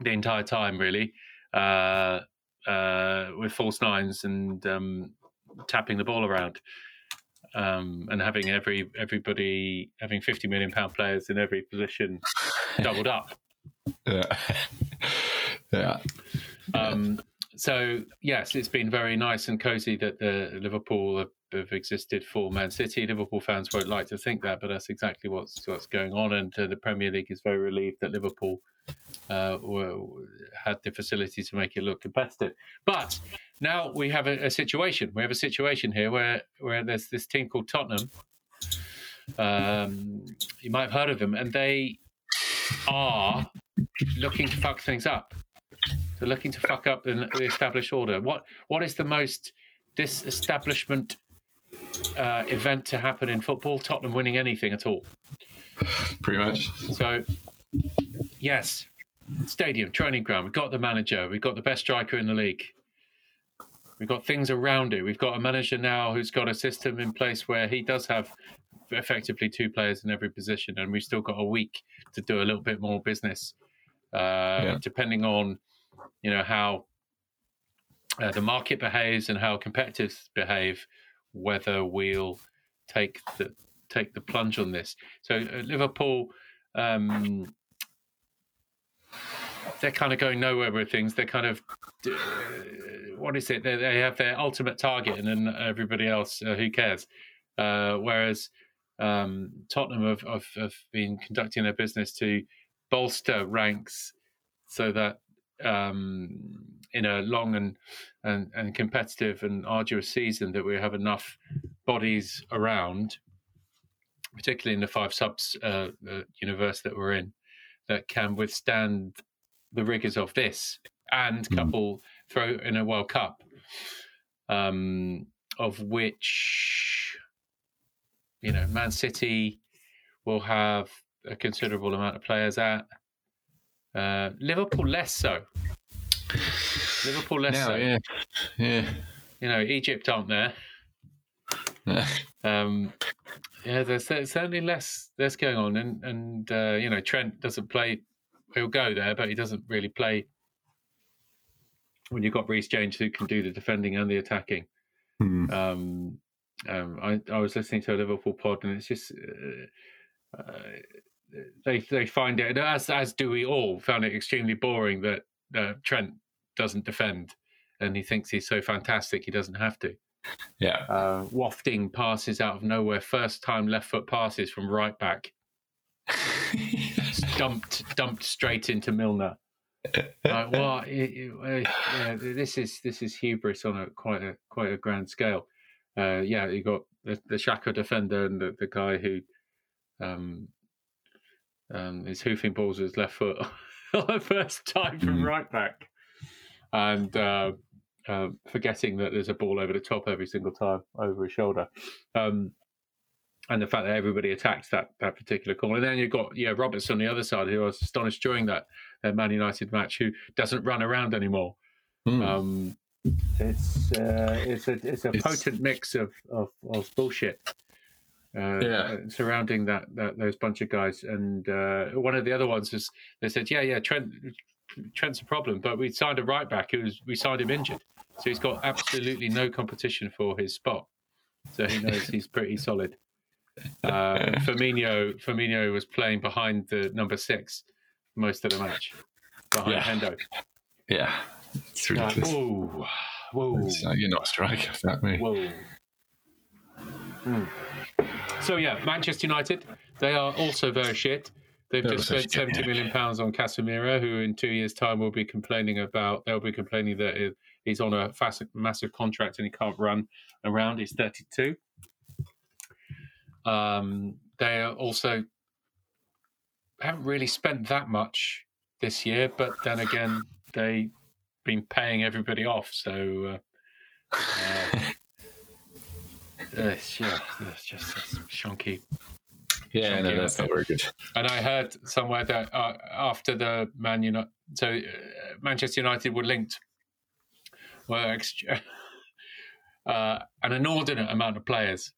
the entire time, really, uh, uh, with false nines and um, tapping the ball around. Um, and having every everybody having fifty million pound players in every position doubled up. Yeah. yeah. Um, so yes, it's been very nice and cosy that the Liverpool have, have existed for Man City. Liverpool fans won't like to think that, but that's exactly what's what's going on. And uh, the Premier League is very relieved that Liverpool uh, were, had the facility to make it look competitive. But now we have a, a situation. We have a situation here where where there's this team called Tottenham. Um, you might have heard of them, and they are looking to fuck things up. They're looking to fuck up the, the established order. What what is the most disestablishment uh, event to happen in football? Tottenham winning anything at all. Pretty much. So, yes, stadium, training ground. We've got the manager. We've got the best striker in the league. We've got things around it. We've got a manager now who's got a system in place where he does have effectively two players in every position, and we've still got a week to do a little bit more business, uh, depending on you know how uh, the market behaves and how competitors behave. Whether we'll take the take the plunge on this. So uh, Liverpool, um, they're kind of going nowhere with things. They're kind of uh, what is it? They, they have their ultimate target, and then everybody else, uh, who cares? Uh, whereas um, Tottenham have, have, have been conducting their business to bolster ranks so that um, in a long and, and, and competitive and arduous season that we have enough bodies around, particularly in the five subs uh, uh, universe that we're in, that can withstand the rigors of this and Mm. couple throw in a World Cup, um, of which you know Man City will have a considerable amount of players at. Uh, Liverpool less so. Liverpool less so. yeah. Yeah. You know, Egypt aren't there. um, yeah, there's, there's certainly less less going on, and and uh, you know Trent doesn't play. He'll go there, but he doesn't really play when you've got Reece James who can do the defending and the attacking. Hmm. Um, um, I, I was listening to a Liverpool pod, and it's just uh, uh, they they find it as as do we all found it extremely boring that uh, Trent doesn't defend, and he thinks he's so fantastic he doesn't have to. Yeah. Uh, wafting passes out of nowhere, first time left foot passes from right back, dumped dumped straight into Milner. like what? It- it- uh, yeah, this is this is hubris on a quite a quite a grand scale. Uh, yeah, you got the, the Shaka defender and the, the guy who um, um, is hoofing balls with his left foot on the first time from Mm. right back, and uh, uh, forgetting that there's a ball over the top every single time over his shoulder. Um, and the fact that everybody attacked that, that particular corner. And then you've got yeah Roberts on the other side, who I was astonished during that uh, Man United match, who doesn't run around anymore. Hmm. Um, it's uh, it's a it's a It's- potent mix of of, of bullshit. Uh, Yeah. uh, surrounding that, that those bunch of guys, and uh, one of the other ones is they said, yeah, yeah, Trent, Trent's a problem, but we signed a right back who was we signed him injured, so he's got absolutely no competition for his spot. So he knows he's pretty solid. Uh, Firmino, Firmino was playing behind the number six most of the match, behind Yeah. Hendo. yeah. It's Like, ridiculous. whoa, whoa, So you're not a striker, that me. whoa. Hmm. So yeah, Manchester United, they are also very shit. They've They're just spent seventy million pounds on Casemiro, who in two years' time will be complaining about. They'll be complaining that he's on a fast, massive contract and he can't run around. He's thirty-two. Um, they are also haven't really spent that much this year, but then again, they've been paying everybody off. So uh, uh, it's, yeah, it's just it's shonky. yeah, no, Chunky that's not very good. And I heard somewhere that uh, after the Man United, so uh, Manchester United were linked, were ex- uh, an inordinate amount of players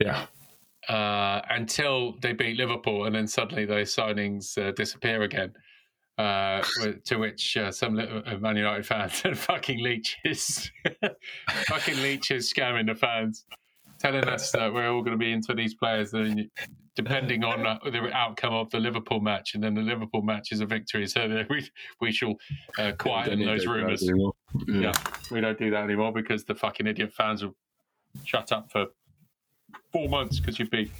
Yeah. uh, until they beat Liverpool, and then suddenly those signings uh, disappear again. Uh, to which uh, some uh, Man United fans said, "Fucking leeches, fucking leeches, scamming the fans, telling us that we're all going to be into these players, and depending on uh, the outcome of the Liverpool match, and then the Liverpool match is a victory, so we we shall uh, quieten those rumours." Yeah. Yeah, we don't do that anymore because the fucking idiot fans will shut up for four months because you beat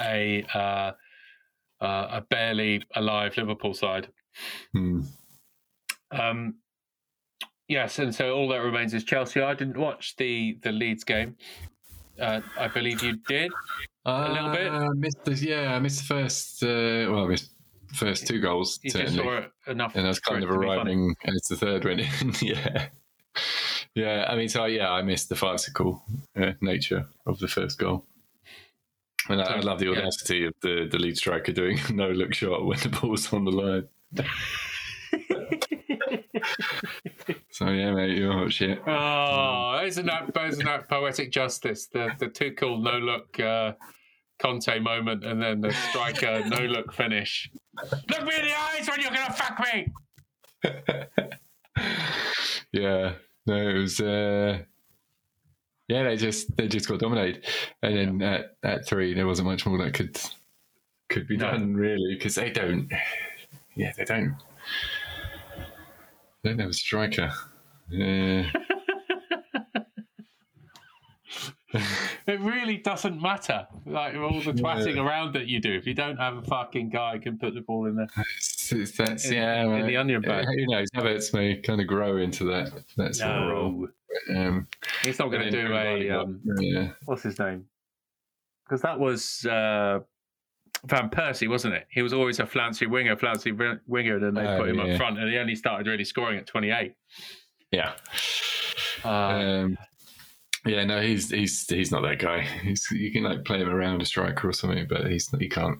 a uh, uh, a barely alive Liverpool side. Hmm. Um, yes, and so all that remains is Chelsea. I didn't watch the the Leeds game. Uh, I believe you did. A little bit? Uh, missed the, yeah, I missed the first. Uh, well, I missed the first two goals You just certainly, saw it enough, and I was kind of to be funny. arriving as the third went in. yeah, yeah. I mean, so yeah, I missed the farcical uh, nature of the first goal. And I, I love the Yeah. audacity of the, the lead striker doing no look shot when the ball's on the line. so yeah, mate, you're hot shit. Oh, isn't that isn't that poetic justice? The the too cool no look uh, Conte moment, and then the striker no look finish. Look me in the eyes when you're gonna fuck me. Yeah, no, it was. Uh, yeah, they just they just got dominated, and then at, at three there wasn't much more that could could be No. done really because they don't. Yeah, they don't. They don't have a striker. Yeah, It really doesn't matter. Like all the twatting around that you do, if you don't have a fucking guy who can put the ball in there. It's- it's- that's In- yeah. in well, the onion bag. Who knows? Havertz may kind of grow into that that sort of role. Um, he's not going to do a um, yeah, what's his name? Because that was uh, Van Persie, wasn't it? He was always a flouncy winger, flouncy winger, and then they Oh, put him yeah. up front, and he only started really scoring at 28. Yeah. Uh, Um, yeah, no, he's he's he's not that guy. He's you can like play him around a striker or something, but he's he can't.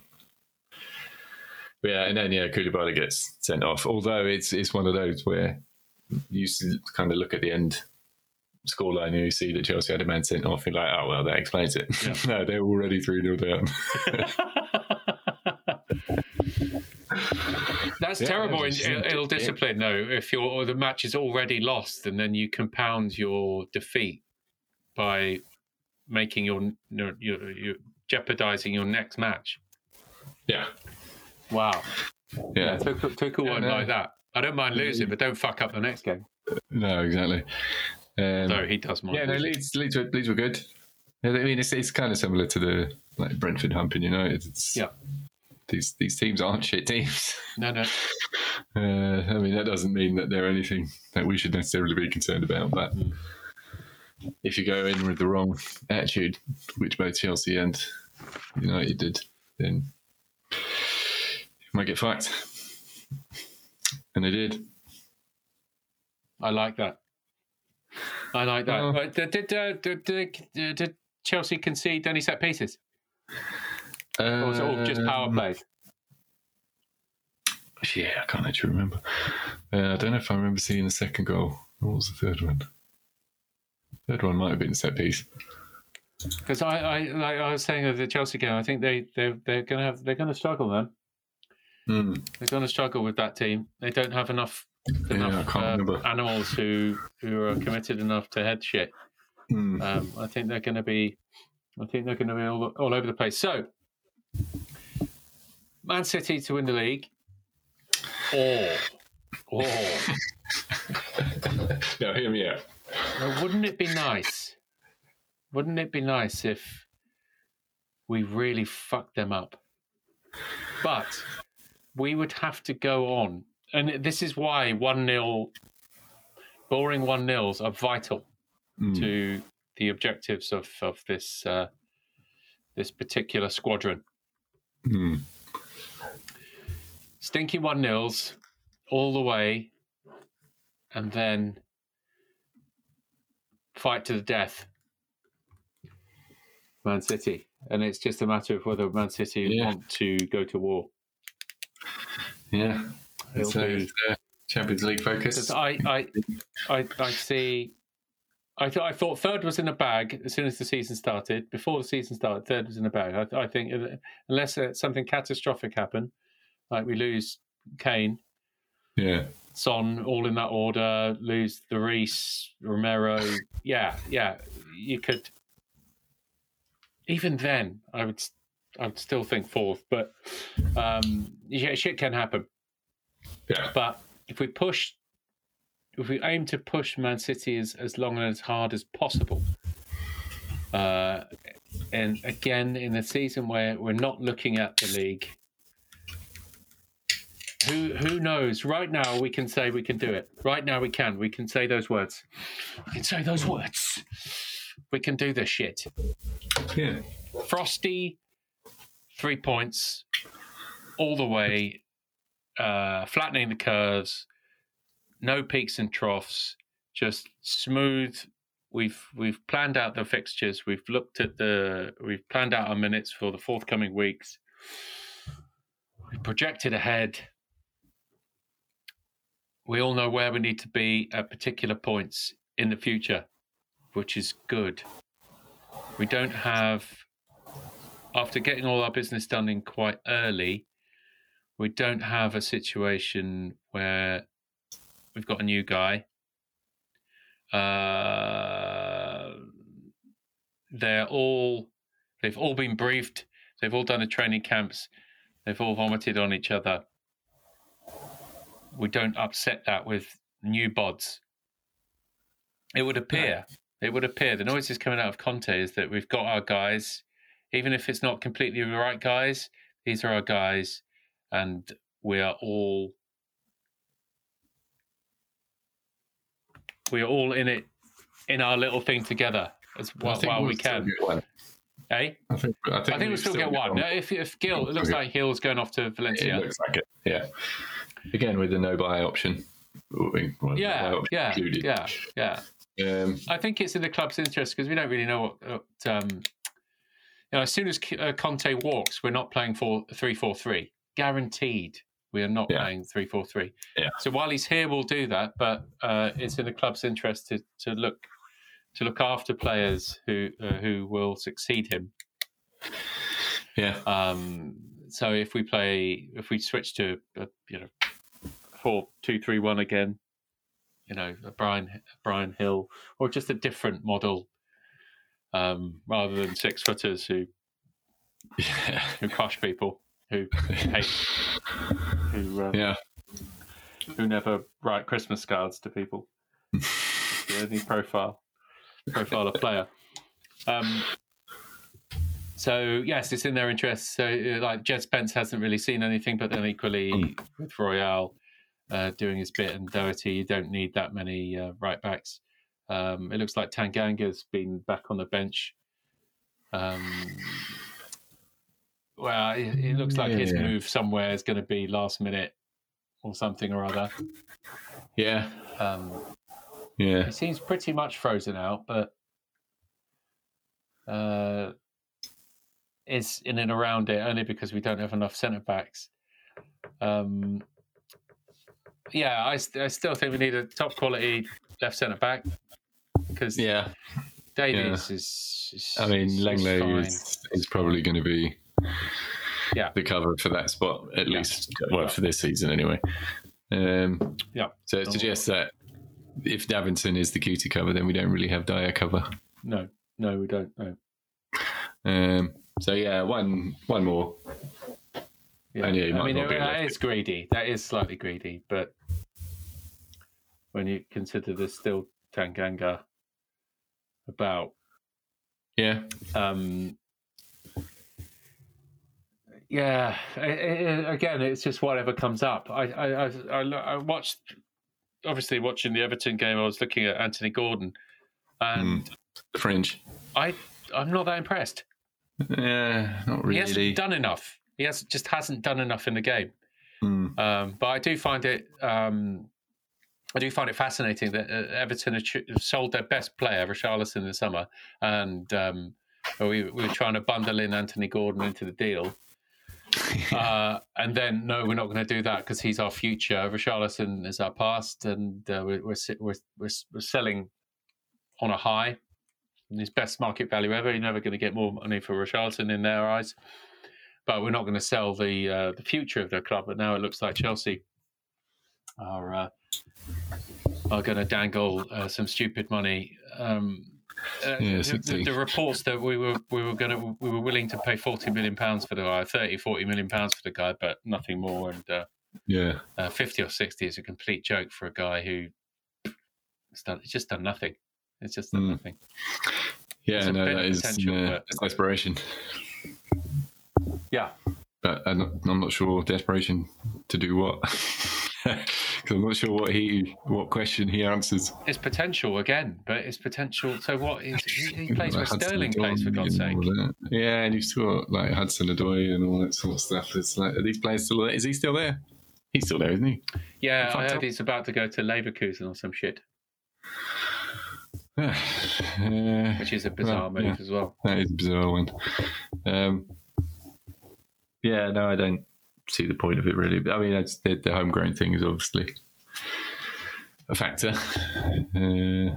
But yeah, and then yeah, Koulibaly gets sent off. Although it's it's one of those where you kind of look at the end scoreline, and you see that Chelsea had a man sent off, you're like, oh well, that explains it. Yeah. no, they're already three 0 down. That's Yeah, terrible in it's- ill, discipline, though. If you're the match is already lost, and then you compound your defeat by making your your, your, your jeopardizing your next match. yeah, Wow. yeah, took, took a Yeah, one no. like that. I don't mind losing, but don't fuck up the next game. no, exactly. Um, So he does mind. yeah, no. Leeds, Leeds, were, Leeds were good. I mean, it's, it's kind of similar to the like Brentford humping United. It's, Yeah. These these teams aren't shit teams. No, no. Uh, I mean, that doesn't mean that they're anything that we should necessarily be concerned about. But Mm. if you go in with the wrong attitude, which both Chelsea and United did, then you might get fucked. And they did. I like that. I like that. But did, did, uh, did, did Chelsea concede any set pieces? Or was it all just power Um, plays? Yeah, I can't actually remember. Uh, I don't know if I remember seeing the second goal. What was the third one? Third one might have been a set piece. Because I, I, like I was saying of the Chelsea game, I think they, they, they're going to have, they're going to struggle, then. Hmm. They're going to struggle with that team. They don't have enough, enough can't uh, animals who, who are committed enough to head shit. Hmm. Um, I think they're going to be, I think they're going to be all, all over the place. So, Man City to win the league, or, or Now, hear me out. now, wouldn't it be nice? Wouldn't it be nice if we really fucked them up? But we would have to go on, and this is why one 0 boring one nils are vital Hmm. to the objectives of of this uh, this particular squadron. Hmm. Stinky one nils all the way, and then fight to the death. Man City, and it's just a matter of whether Man City Yeah. want to go to war. Yeah. It'll So it's, uh, Champions League focus. I, I, I, I see. I thought I thought third was in a bag as soon as the season started. Before the season started, third was in a bag. I, I think unless uh, something catastrophic happened, like we lose Kane, Yeah. Son, all in that order, lose the Reese, Romero. Yeah, yeah, you could. Even then, I would, I would still think fourth, but um, yeah, shit can happen. Yeah. But if we push, if we aim to push Man City as, as long and as hard as possible, uh, and again in a season where we're not looking at the league, who who knows? Right now we can say we can do it. Right now we can. We can say those words. We can say those words. We can do this shit. Yeah. Frosty, three points, all the way, uh, flattening the curves, no peaks and troughs, just smooth. We've we've planned out the fixtures. We've looked at the. We've planned out our minutes for the forthcoming weeks. We've projected ahead. We all know where we need to be at particular points in the future, which is good. We don't have after getting all our business done in quite early, we don't have a situation where we've got a new guy. Uh, they're all, they've all been briefed. They've all done the training camps. They've all vomited on each other. We don't upset that with new bods. It would appear, it would appear, the noises coming out of Conte is that we've got our guys even if it's not completely the right guys, these are our guys, and we are all we are all in it in our little thing together as well while we'll we can. get one. Eh? I think, I think, I think we'll still get one. If if Gil, it looks like Gil's going off to It Valencia. looks like it. Yeah. Again, with the no buy option. Well, no buy Yeah, option yeah, included. yeah, yeah. Um, I think it's in the club's interest because we don't really know what. what um, you know, as soon as uh, Conte walks, we're not playing for three four three. Guaranteed, we are not Yeah. playing three four three. Yeah. So while he's here, we'll do that. But uh, it's in the club's interest to to look to look after players who uh, who will succeed him. Yeah. Um, so if we play, if we switch to uh, you know four two three one again, you know a Bryan Bryan Hill or just a different model, um, rather than six footers who Yeah. who crush people, who hate, who um, Yeah. who never write Christmas cards to people. the only profile profile of player. Um, so yes, it's in their interest. So uh, like Djed Spence hasn't really seen anything, but then equally with Royal uh, doing his bit and Doherty, you don't need that many uh, right backs. Um, it looks like Tanganga's been back on the bench. Um, well, it, it looks like his Yeah. move somewhere is going to be last minute or something or other. Yeah. Um, Yeah. he seems pretty much frozen out, but uh, is in and around it only because we don't have enough centre backs. Um, yeah, I, st- I still think we need a top quality left centre back because Yeah. Davies is, is. I mean, Lenglet is, is probably going to be Yeah. the cover for that spot, at Yeah. least, well, for this season anyway. Um, Yeah. so it suggests that if Davinson is the cutie cover, then we don't really have Dier cover. No, no, we don't. No. Um, so yeah, one one more. Yeah. And yeah, I mean, be that is greedy. That is slightly greedy, but when you consider there's still Tanganga about, Yeah, um, yeah, i i again, it's just whatever comes up. I, I, I, I, watched, obviously, watching the Everton game. I was looking at Anthony Gordon, and the fringe. I, I'm not that impressed. Yeah, not He really. hasn't done enough. He has just hasn't done enough in the game. Hmm. Um, but I do find it, um, I do find it fascinating that uh, Everton have sold their best player, Richarlison, in the summer, and um, we, we were trying to bundle in Anthony Gordon into the deal. Uh, and then no, we're not going to do that because he's our future. Richarlison is our past, and uh, we're, we're we're we're selling on a high. His best market value ever. You're never going to get more money for Richarlison in their eyes. But we're not going to sell the uh, the future of the club. But now it looks like Chelsea are uh, are going to dangle uh, some stupid money. Um, uh, Yeah, the, the, the reports that we were we were going to we were willing to pay 40 million pounds for the guy 30 40 million pounds for the guy but nothing more and uh, Yeah, uh, 50 or 60 is a complete joke for a guy who it's done it's just done nothing it's just done Mm. nothing yeah, There's a no, bit that of is potential, uh, but- that's desperation. yeah But I'm not, I'm not sure desperation to do what. Because I'm not sure what he what question he answers. it's potential again but it's potential so what is he, he plays where Like Hudson Sterling plays for God's sake. Yeah, and you've still got like Hudson Odoi and all that sort of stuff. It's like, are these players still there? Is he still there? He's still there, isn't he? yeah I heard up. he's about to go to Leverkusen or some shit uh, which is a bizarre Well, move yeah. as well that is a bizarre one. Um, yeah, no, I don't see the point of it really. But I mean, it's, the, the homegrown thing is obviously a factor. Uh,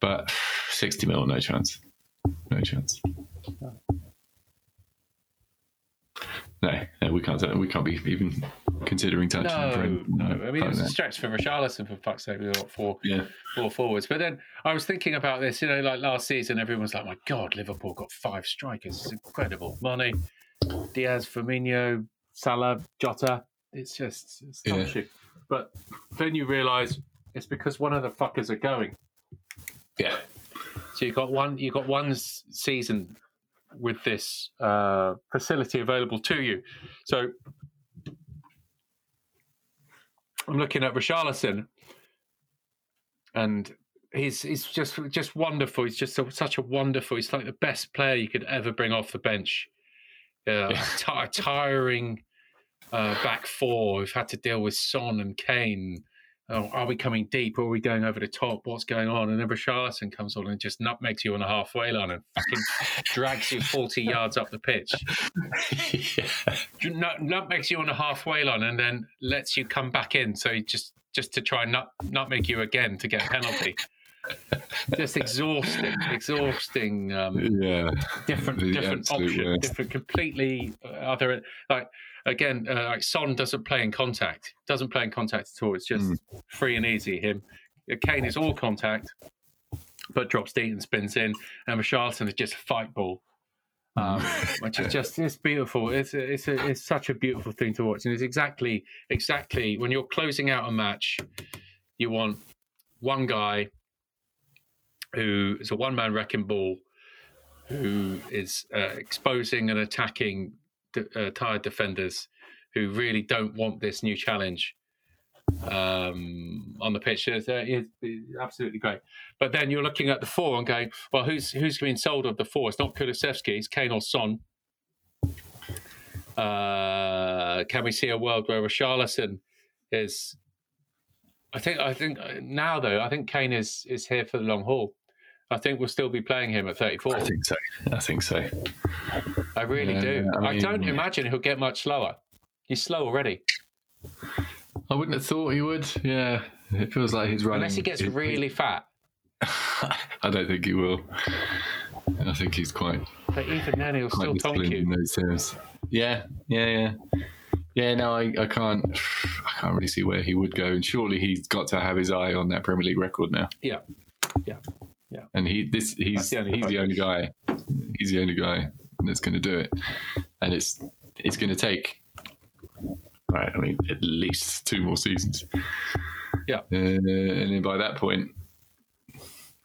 but 60 mil, no chance. No chance. No, no, we can't. We can't be even considering touching No, no. I mean, it's a stretch for Richarlison, for fuck's sake. We've got four, Yeah, four forwards. But then I was thinking about this, you know, like last season, everyone was like, my God, Liverpool got five strikers. It's incredible. Mane, Diaz, Firmino, Salah, Jota. It's just it's Yeah. yeah. But then you realise it's because one of the fuckers are going. yeah, So you got one. You got one season with this uh, facility available to you. So I'm looking at Richarlison, and he's he's just just wonderful. He's just a, such a wonderful. He's like the best player you could ever bring off the bench. Yeah. ti- tiring uh, back four. We've had to deal with Son and Kane. Oh, are we coming deep? Are we going over the top? What's going on? And then Richarlison comes on and just nutmegs you on the halfway line and fucking drags you 40 yards up the pitch. Nut, nutmegs you on the halfway line and then lets you come back in. So just just to try and nut, nutmeg you again to get a penalty. just exhausting, exhausting. Um, Yeah, different, different option, worst. different, completely uh, other. Like again, uh, like Son doesn't play in contact. Doesn't play in contact at all. It's just Mm. free and easy. Him, Uh, Kane is all contact, but drops deep and spins in. And Richarlison is just a fight ball. Um, which is just it's beautiful. It's it's a, it's such a beautiful thing to watch, and it's exactly exactly when you're closing out a match, you want one guy who is a one man wrecking ball, who is uh, exposing and attacking de- uh, tired defenders who really don't want this new challenge um, on the pitch. It's, uh, it's, absolutely great. But then you're looking at the four and going, well, who's who's been sold of the four? It's not Kulusevski, it's Kane or Son. Uh, can we see a world where Richarlison is? I think I think uh, now though I think Kane is is here for the long haul. I think we'll still be playing him at 34. I think so. I think so. I really Yeah, do. I I, don't mean- imagine he'll get much slower. He's slow already. I wouldn't have thought he would. Yeah, it feels like he's running. Unless he gets he- really fat. I don't think he will. I think he's quite But even then, he'll still tonk you. Yeah, yeah, yeah. Yeah, no, I, I can't. I can't really see where he would go, and surely he's got to have his eye on that Premier League record now. Yeah. Yeah. And he, this, he's the only he's the only guy. He's the only guy that's going to do it, and it's it's going to take. Right, I mean, at least two more seasons. Yeah. uh, and then by that point,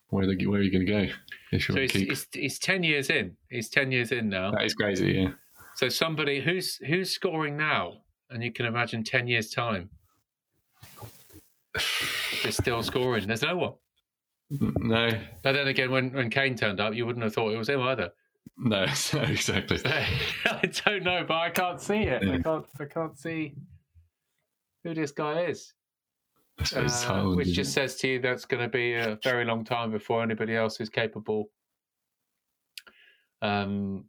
where where are you going to go? If So he's, keep, he's 10 years in. He's 10 years in now. that is crazy. Yeah. So somebody who's who's scoring now, and you can imagine 10 years' time. They're still scoring. There's no one. No, But then again, when, when Kane turned up, you wouldn't have thought it was him either. no, exactly. I don't know, but I can't see it. I can't. I can't see who this guy is. Uh, Haaland, which just says to you that's going to be a very long time before anybody else is capable um,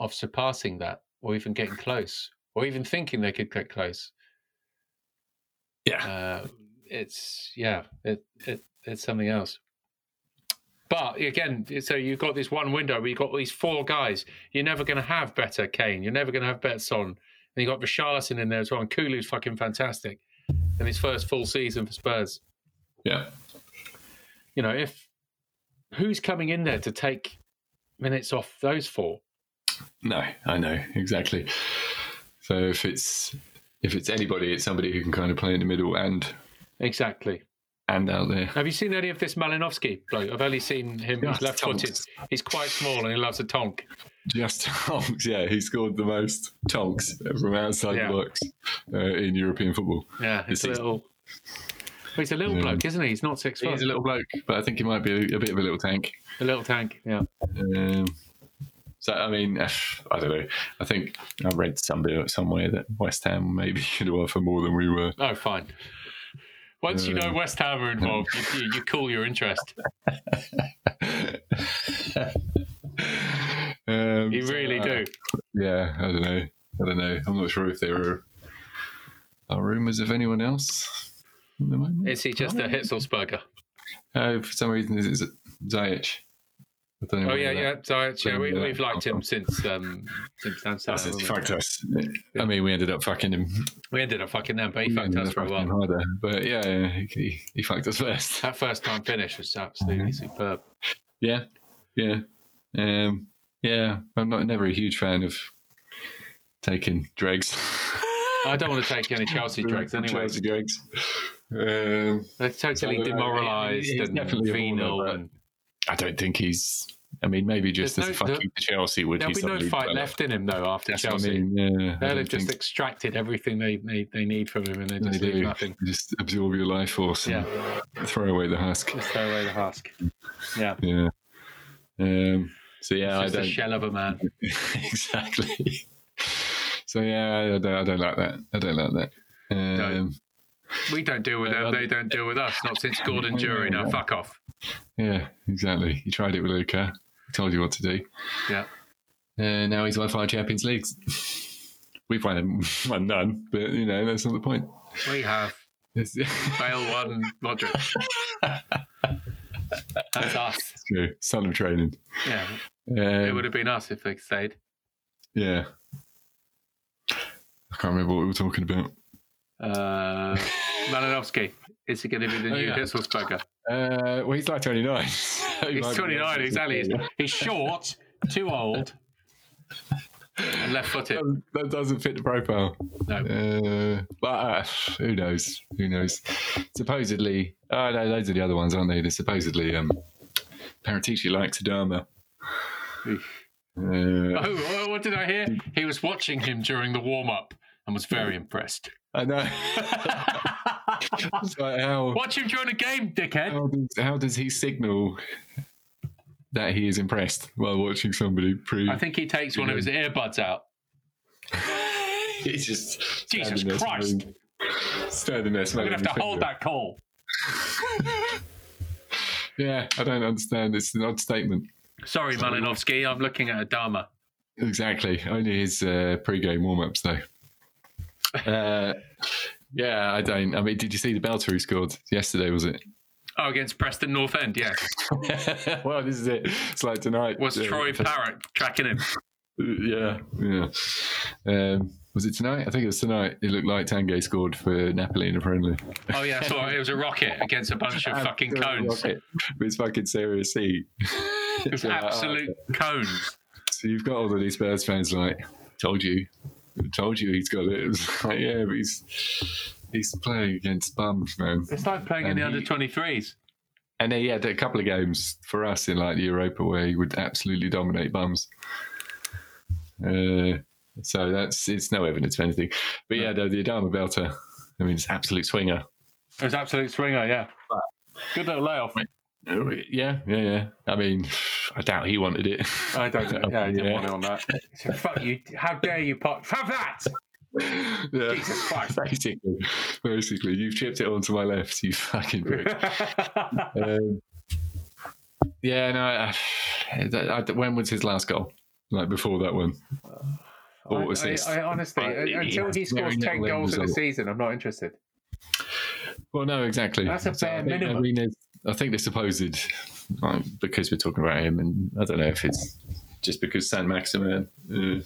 of surpassing that, or even getting close, or even thinking they could get close. yeah, Uh, it's yeah, it, it it's something else. But again, so you've got this one window where you've got these four guys. You're never going to have better Kane. You're never going to have better Son. And you've got Richarlison in there as well. And Kulu's fucking fantastic in his first full season for Spurs. yeah. You know, if who's coming in there to take minutes off those four? No, I know exactly. So if it's if it's anybody, it's somebody who can kind of play in the middle and Exactly. And out there. Have you seen any of this Malinovskyi bloke? I've only seen him. He's left footed. He's quite small and he loves a tonk. Just tonks, yeah. He scored the most tonks from outside Yeah. the box uh, in European football. Yeah, he's a little. Well, he's a little bloke, isn't he? He's not six foot. He's a little bloke, but I think he might be a, a bit of a little tank. a little tank. Yeah. Um, so I mean, I don't know. I think I read somebody somewhere that West Ham maybe could offer more than we were. Oh, fine. Once you know Uh, West Ham are involved, you, you, you cool your interest. um, You really uh, do. Yeah, I don't know. I don't know. I'm not sure if there are, are rumours of anyone else at the moment. Is he just a Hitzlsperger? Uh, for some reason, is it Ziyech? I don't know Oh yeah, that- yeah. So yeah, we, Yeah. we've liked him since um, since Amsterdam. That's it. haven't? Fucked us. I mean, we ended up fucking him. We ended up fucking them, but he we fucked us for a while. him harder. But yeah, yeah he, he, he fucked us first. That first time finish was absolutely superb. Yeah, yeah, um, yeah. I'm not never a huge fan of taking dregs. I don't want to take any Chelsea dregs anyway. Chelsea dregs. Um, They're totally So, uh, demoralised he's and definitely venal, and I don't think he's. I mean, maybe just There's as no- a fucking Chelsea would there'll be no fight left in him though after That's what I Chelsea. mean, yeah, I They've just think extracted everything they, they, they need from him, and they they just leave do. nothing. Just absorb your life force and throw away the husk. Just throw away the husk. Yeah, Yeah. Um, so yeah, it's just I a don't shell of a man. exactly. So yeah, I don't, I don't like that. I don't like that. Um, Don't. We don't deal with them; they don't deal with us. Not since Gordon Durie. Now, fuck off. yeah, exactly. He tried it with Luka. Told you what to do. Yeah. And now he's won five Champions Leagues. We've won, won none, but you know that's not the point. We have Bale one, Modric. That's us. It's true. Son of training. Yeah, it Um, would have been us if they stayed. yeah. I can't remember what we were talking about. Uh, Malinovskyi. Is he going to be the Oh, new yeah. Hitzlsperger? Uh, well, he's like 29. so he He's 29, exactly. He's, he's short, too old, and left footed. That- That doesn't fit the profile. No. Uh, but uh, who knows? Who knows? Supposedly, oh no, those are the other ones, aren't they? They're supposedly um, Paratici likes Adama. Uh, Oh, what did I hear? He was watching him during the warm up and was very impressed. I know. Like how, Watch him during a game, dickhead. how, does, how does he signal that he is impressed while watching somebody prove? I think he takes one of his earbuds out. he's just Jesus Christ. Standing there I'm smelling going to have to hold that call. Yeah, I don't understand. It's an odd statement. Sorry, Malinovskyi. I'm looking at Adama. Exactly. Only his uh, pre-game warm-ups, though. Uh, yeah, I don't. I mean, did you see the belter he scored yesterday? Was it? Oh, against Preston North End, yeah. well, this is it. It's like tonight. Was uh, Troy Parrott tracking him? Yeah, yeah. Um, was it tonight? I think it was tonight. It looked like Tanguy scored for Napoli in a friendly. Oh, yeah, I saw it. It was a rocket against a bunch of fucking cones. Rocket With his fucking Series C. It was absolute cones. So you've got all of these Spurs fans like, told you, told you he's got it. It was like, yeah, but he's he's playing against bums, man. It's like playing in the under 23s. And then he had a couple of games for us in like the Europa where he would absolutely dominate bums. Uh, so that's it's no evidence of anything. But yeah, the, the Adama Belter, I mean, it's absolute swinger. It was absolute swinger, yeah. Good little layoff. Yeah, yeah, yeah. I mean, I doubt he wanted it. I don't know. Yeah, I didn't Yeah. want it on that. So, fuck you. How dare you pop Have that! Yeah. Jesus Christ. Basically, basically, you've chipped it onto my left, you fucking prick. um, yeah, no. I, I, I- when was his last goal? Like before that one? Or I, assist? I, I honestly, until he scores 10 goals in a season, I'm not interested. Well, no, exactly. That's a bare think, minimum. I mean, there's- I think the supposed um, because we're talking about him, and I don't know if it's just because Saint-Maximin uh,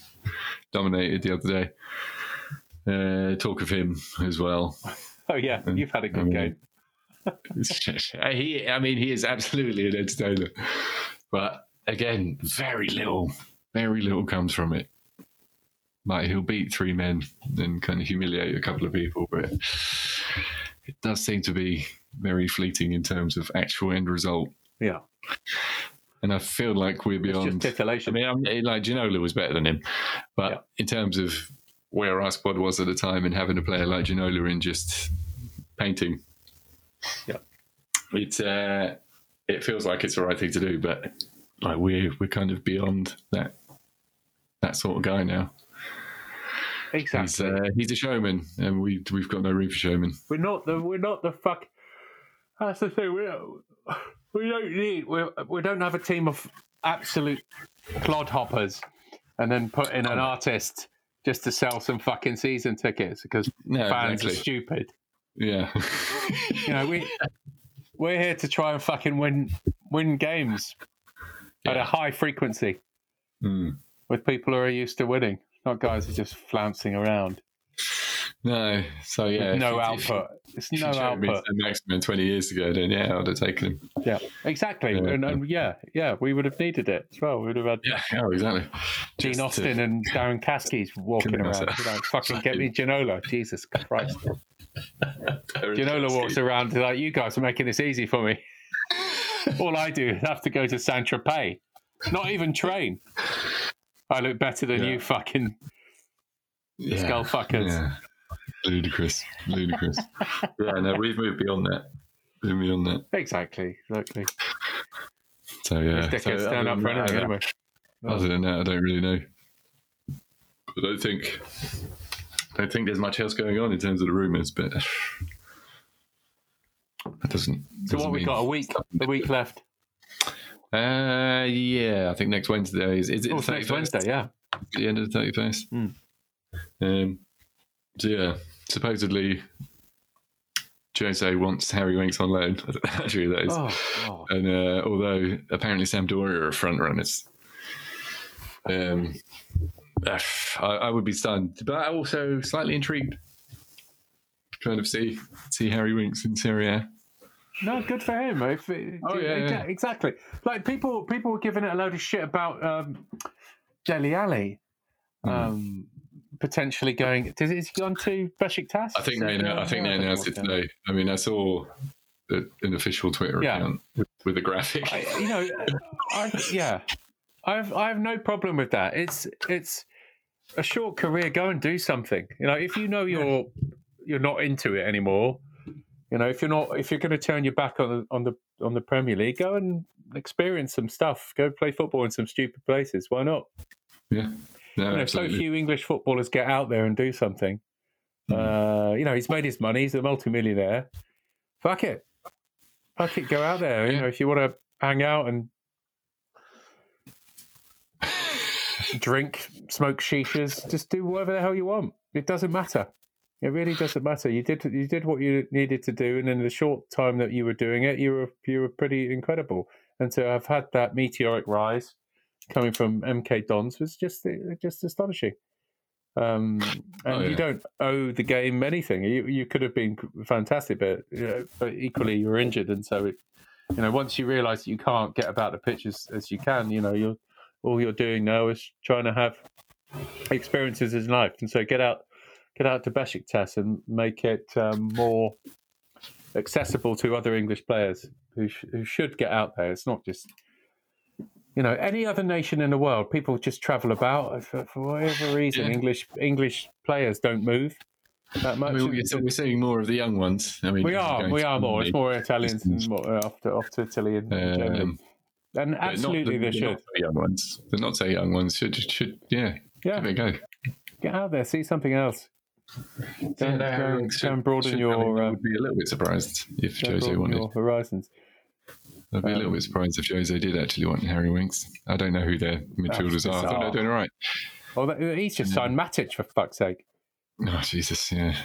dominated the other day. Uh, talk of him as well. Oh, yeah. You've had a good Um, game. he, I mean, he is absolutely an entertainer, but again, very little, very little comes from it. Like he'll beat three men and kind of humiliate a couple of people, but it does seem to be very fleeting in terms of actual end result. Yeah. And I feel like we're It's just beyond. I titillation. mean, I'm, like Ginola was better than him, but Yeah. in terms of where our squad was at the time and having a player like Ginola in just painting, Yeah. it uh, it feels like it's the right thing to do. But like we're we're kind of beyond that that sort of guy now. He's exactly. uh, he's a showman, and we we've got no room for showman. We're not the we're not the fuck. That's the thing. We don't, we don't need we we don't have a team of absolute clodhoppers, and then put in an artist just to sell some fucking season tickets because No, fans exactly. are stupid. Yeah, You know we we're here to try and fucking win win games at a high frequency Hmm. with people who are used to winning, not guys who are just flouncing around. No. So yeah, no if output. It's If you no output. Maximin 20 years ago, then yeah, I'd have taken him. Yeah, exactly. Yeah. And, and yeah, yeah, we would have needed it as well. We would have had Yeah, oh, exactly. Gene Just to- Austin and Darren Caskey walking around. You know, fucking get me Ginola. Jesus Christ. Ginola walks around like, you guys are making this easy for me. All I do is have to go to Saint Tropez, not even train. I look better than Yeah. you fucking Yeah. skull fuckers. Yeah. Ludicrous. Ludicrous. yeah, no, we've moved beyond that. Moved beyond that. Exactly, exactly. So yeah. Dickheads so, stand up for that, anything I- anyway. Other than that, I don't really know. I don't think. I don't think there's much else going on in terms of the rumours, but that doesn't. So what doesn't we mean- got a week, a week left. Uh, yeah, I think next Wednesday is. Is it Oh, the next Wednesday, yeah. the end of the 31st. Mm. Um, so, yeah, supposedly Jose wants Harry Winks on loan. I don't know how true that is. Oh, And uh, although apparently Sampdoria are front runners, um, I, I would be stunned, but I also slightly intrigued. Kind of see see Harry Winks in Serie A. No, good for him. If it, Oh, yeah, yeah. exactly. Like people, people were giving it a load of shit about um, Dele Alli Hmm. um, potentially going. Does is he gone to Besiktas? I think they that- I think they announced it today. I mean, I saw a, an official Twitter Yeah. account with, with a graphic. I, you know, I, yeah, I've I have no problem with that. It's it's a short career. Go and do something. You know, if you know you're you're not into it anymore. You know, if you're not, if you're going to turn your back on the on the on the Premier League, go and experience some stuff. Go play football in some stupid places. Why not? yeah, no, you know, so few English footballers get out there and do something. Uh, you know, he's made his money. He's a multimillionaire. Fuck it. Fuck it. Go out there. You Yeah. know, if you want to hang out and drink, smoke shishas, just do whatever the hell you want. It doesn't matter. It really doesn't matter. You did you did what you needed to do, and in the short time that you were doing it, you were you were pretty incredible. And to have had that meteoric rise coming from MK Dons was just just astonishing. Um, and Oh, you don't owe the game anything. You you could have been fantastic, but, you know, but equally you're injured, and so it, you know once you realise you can't get about the pitch as, as you can, you know you're all you're doing now is trying to have experiences in life, and so get out get out to Besiktas and make it um, more accessible to other English players who sh- who should get out there. It's not just you know any other nation in the world. People just travel about for, for whatever reason. Yeah. English English players don't move that I much. mean, we're, we're seeing more of the young ones. I mean, we are we are more. It's more Italians and more uh, off to off to Italy and Germany. um, And but not absolutely the- they should. not so young ones. The not so young ones should should yeah, Yeah, give it a go. get out there, see something else. Go, Yeah, no, and- should- and broaden should- I your, mean, I uh, would be a little bit surprised if Jose wanted. your horizons. I'd be a little um, bit surprised if Jose did actually want Harry Winks. I don't know who their midfielders are. I thought they're doing all right. Oh, that, he's just signed Matic for fuck's sake. Oh Jesus, yeah.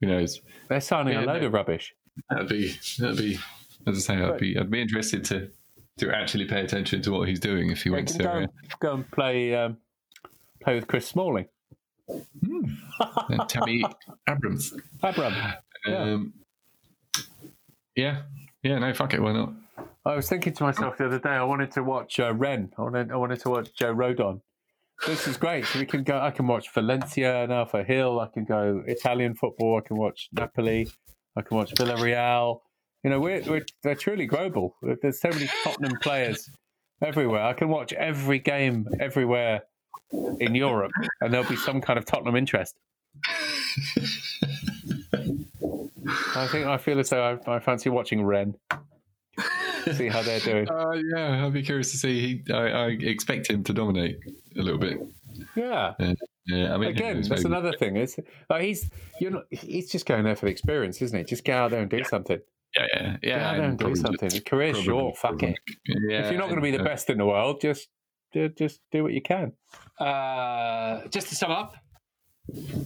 Who knows? They're signing Yeah, a load no. of rubbish. That'd be that'd be as I say, I'd be I'd be interested to to actually pay attention to what he's doing if he They went to go, and, go and play um, play with Chris Smalling. A. Uh, Tammy Abrams. Abram. Yeah. Um, yeah, yeah, no, fuck it, why not? I was thinking to myself the other day, I wanted to watch uh, Rennes. I wanted, I wanted to watch Joe Rodon. This is great. So we can go. I can watch Valencia now for Gil. I can go Italian football. I can watch Napoli. I can watch Villarreal. You know, we're, we're they're truly global. There's so many Tottenham players everywhere. I can watch every game everywhere in Europe, and there'll be some kind of Tottenham interest. I think I feel as though I, I fancy watching Rennes. See how they're doing. Uh, yeah, I'd be curious to see. He, I, I expect him to dominate a little bit. Yeah. Yeah, I mean, Again, knows, that's maybe- another thing. It's like he's you're not. He's just going there for the experience, isn't he? Just get out there and do something. Yeah, yeah, Get yeah. out there and do something. just- career's probably- short. Fuck it. Yeah, if you're not going to be the and, uh, best in the world, just just do what you can. Uh, just to sum up,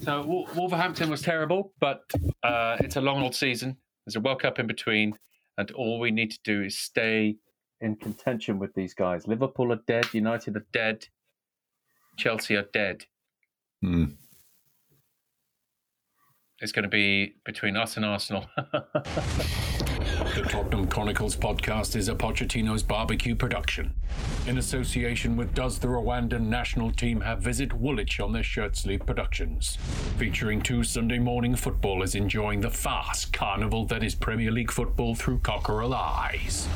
so Wolverhampton was terrible, but uh, it's a long old season. There's a World Cup in between, and all we need to do is stay in contention with these guys. Liverpool are dead. United are dead. Chelsea are dead. hmm. It's going to be between us and Arsenal. The Tottenham Chronicles podcast is a Pochettino's barbecue production. In association with Does the Rwandan national team have visit Woolwich on their shirt sleeve productions, featuring two Sunday morning footballers enjoying the fast carnival that is Premier League football through cockerel eyes.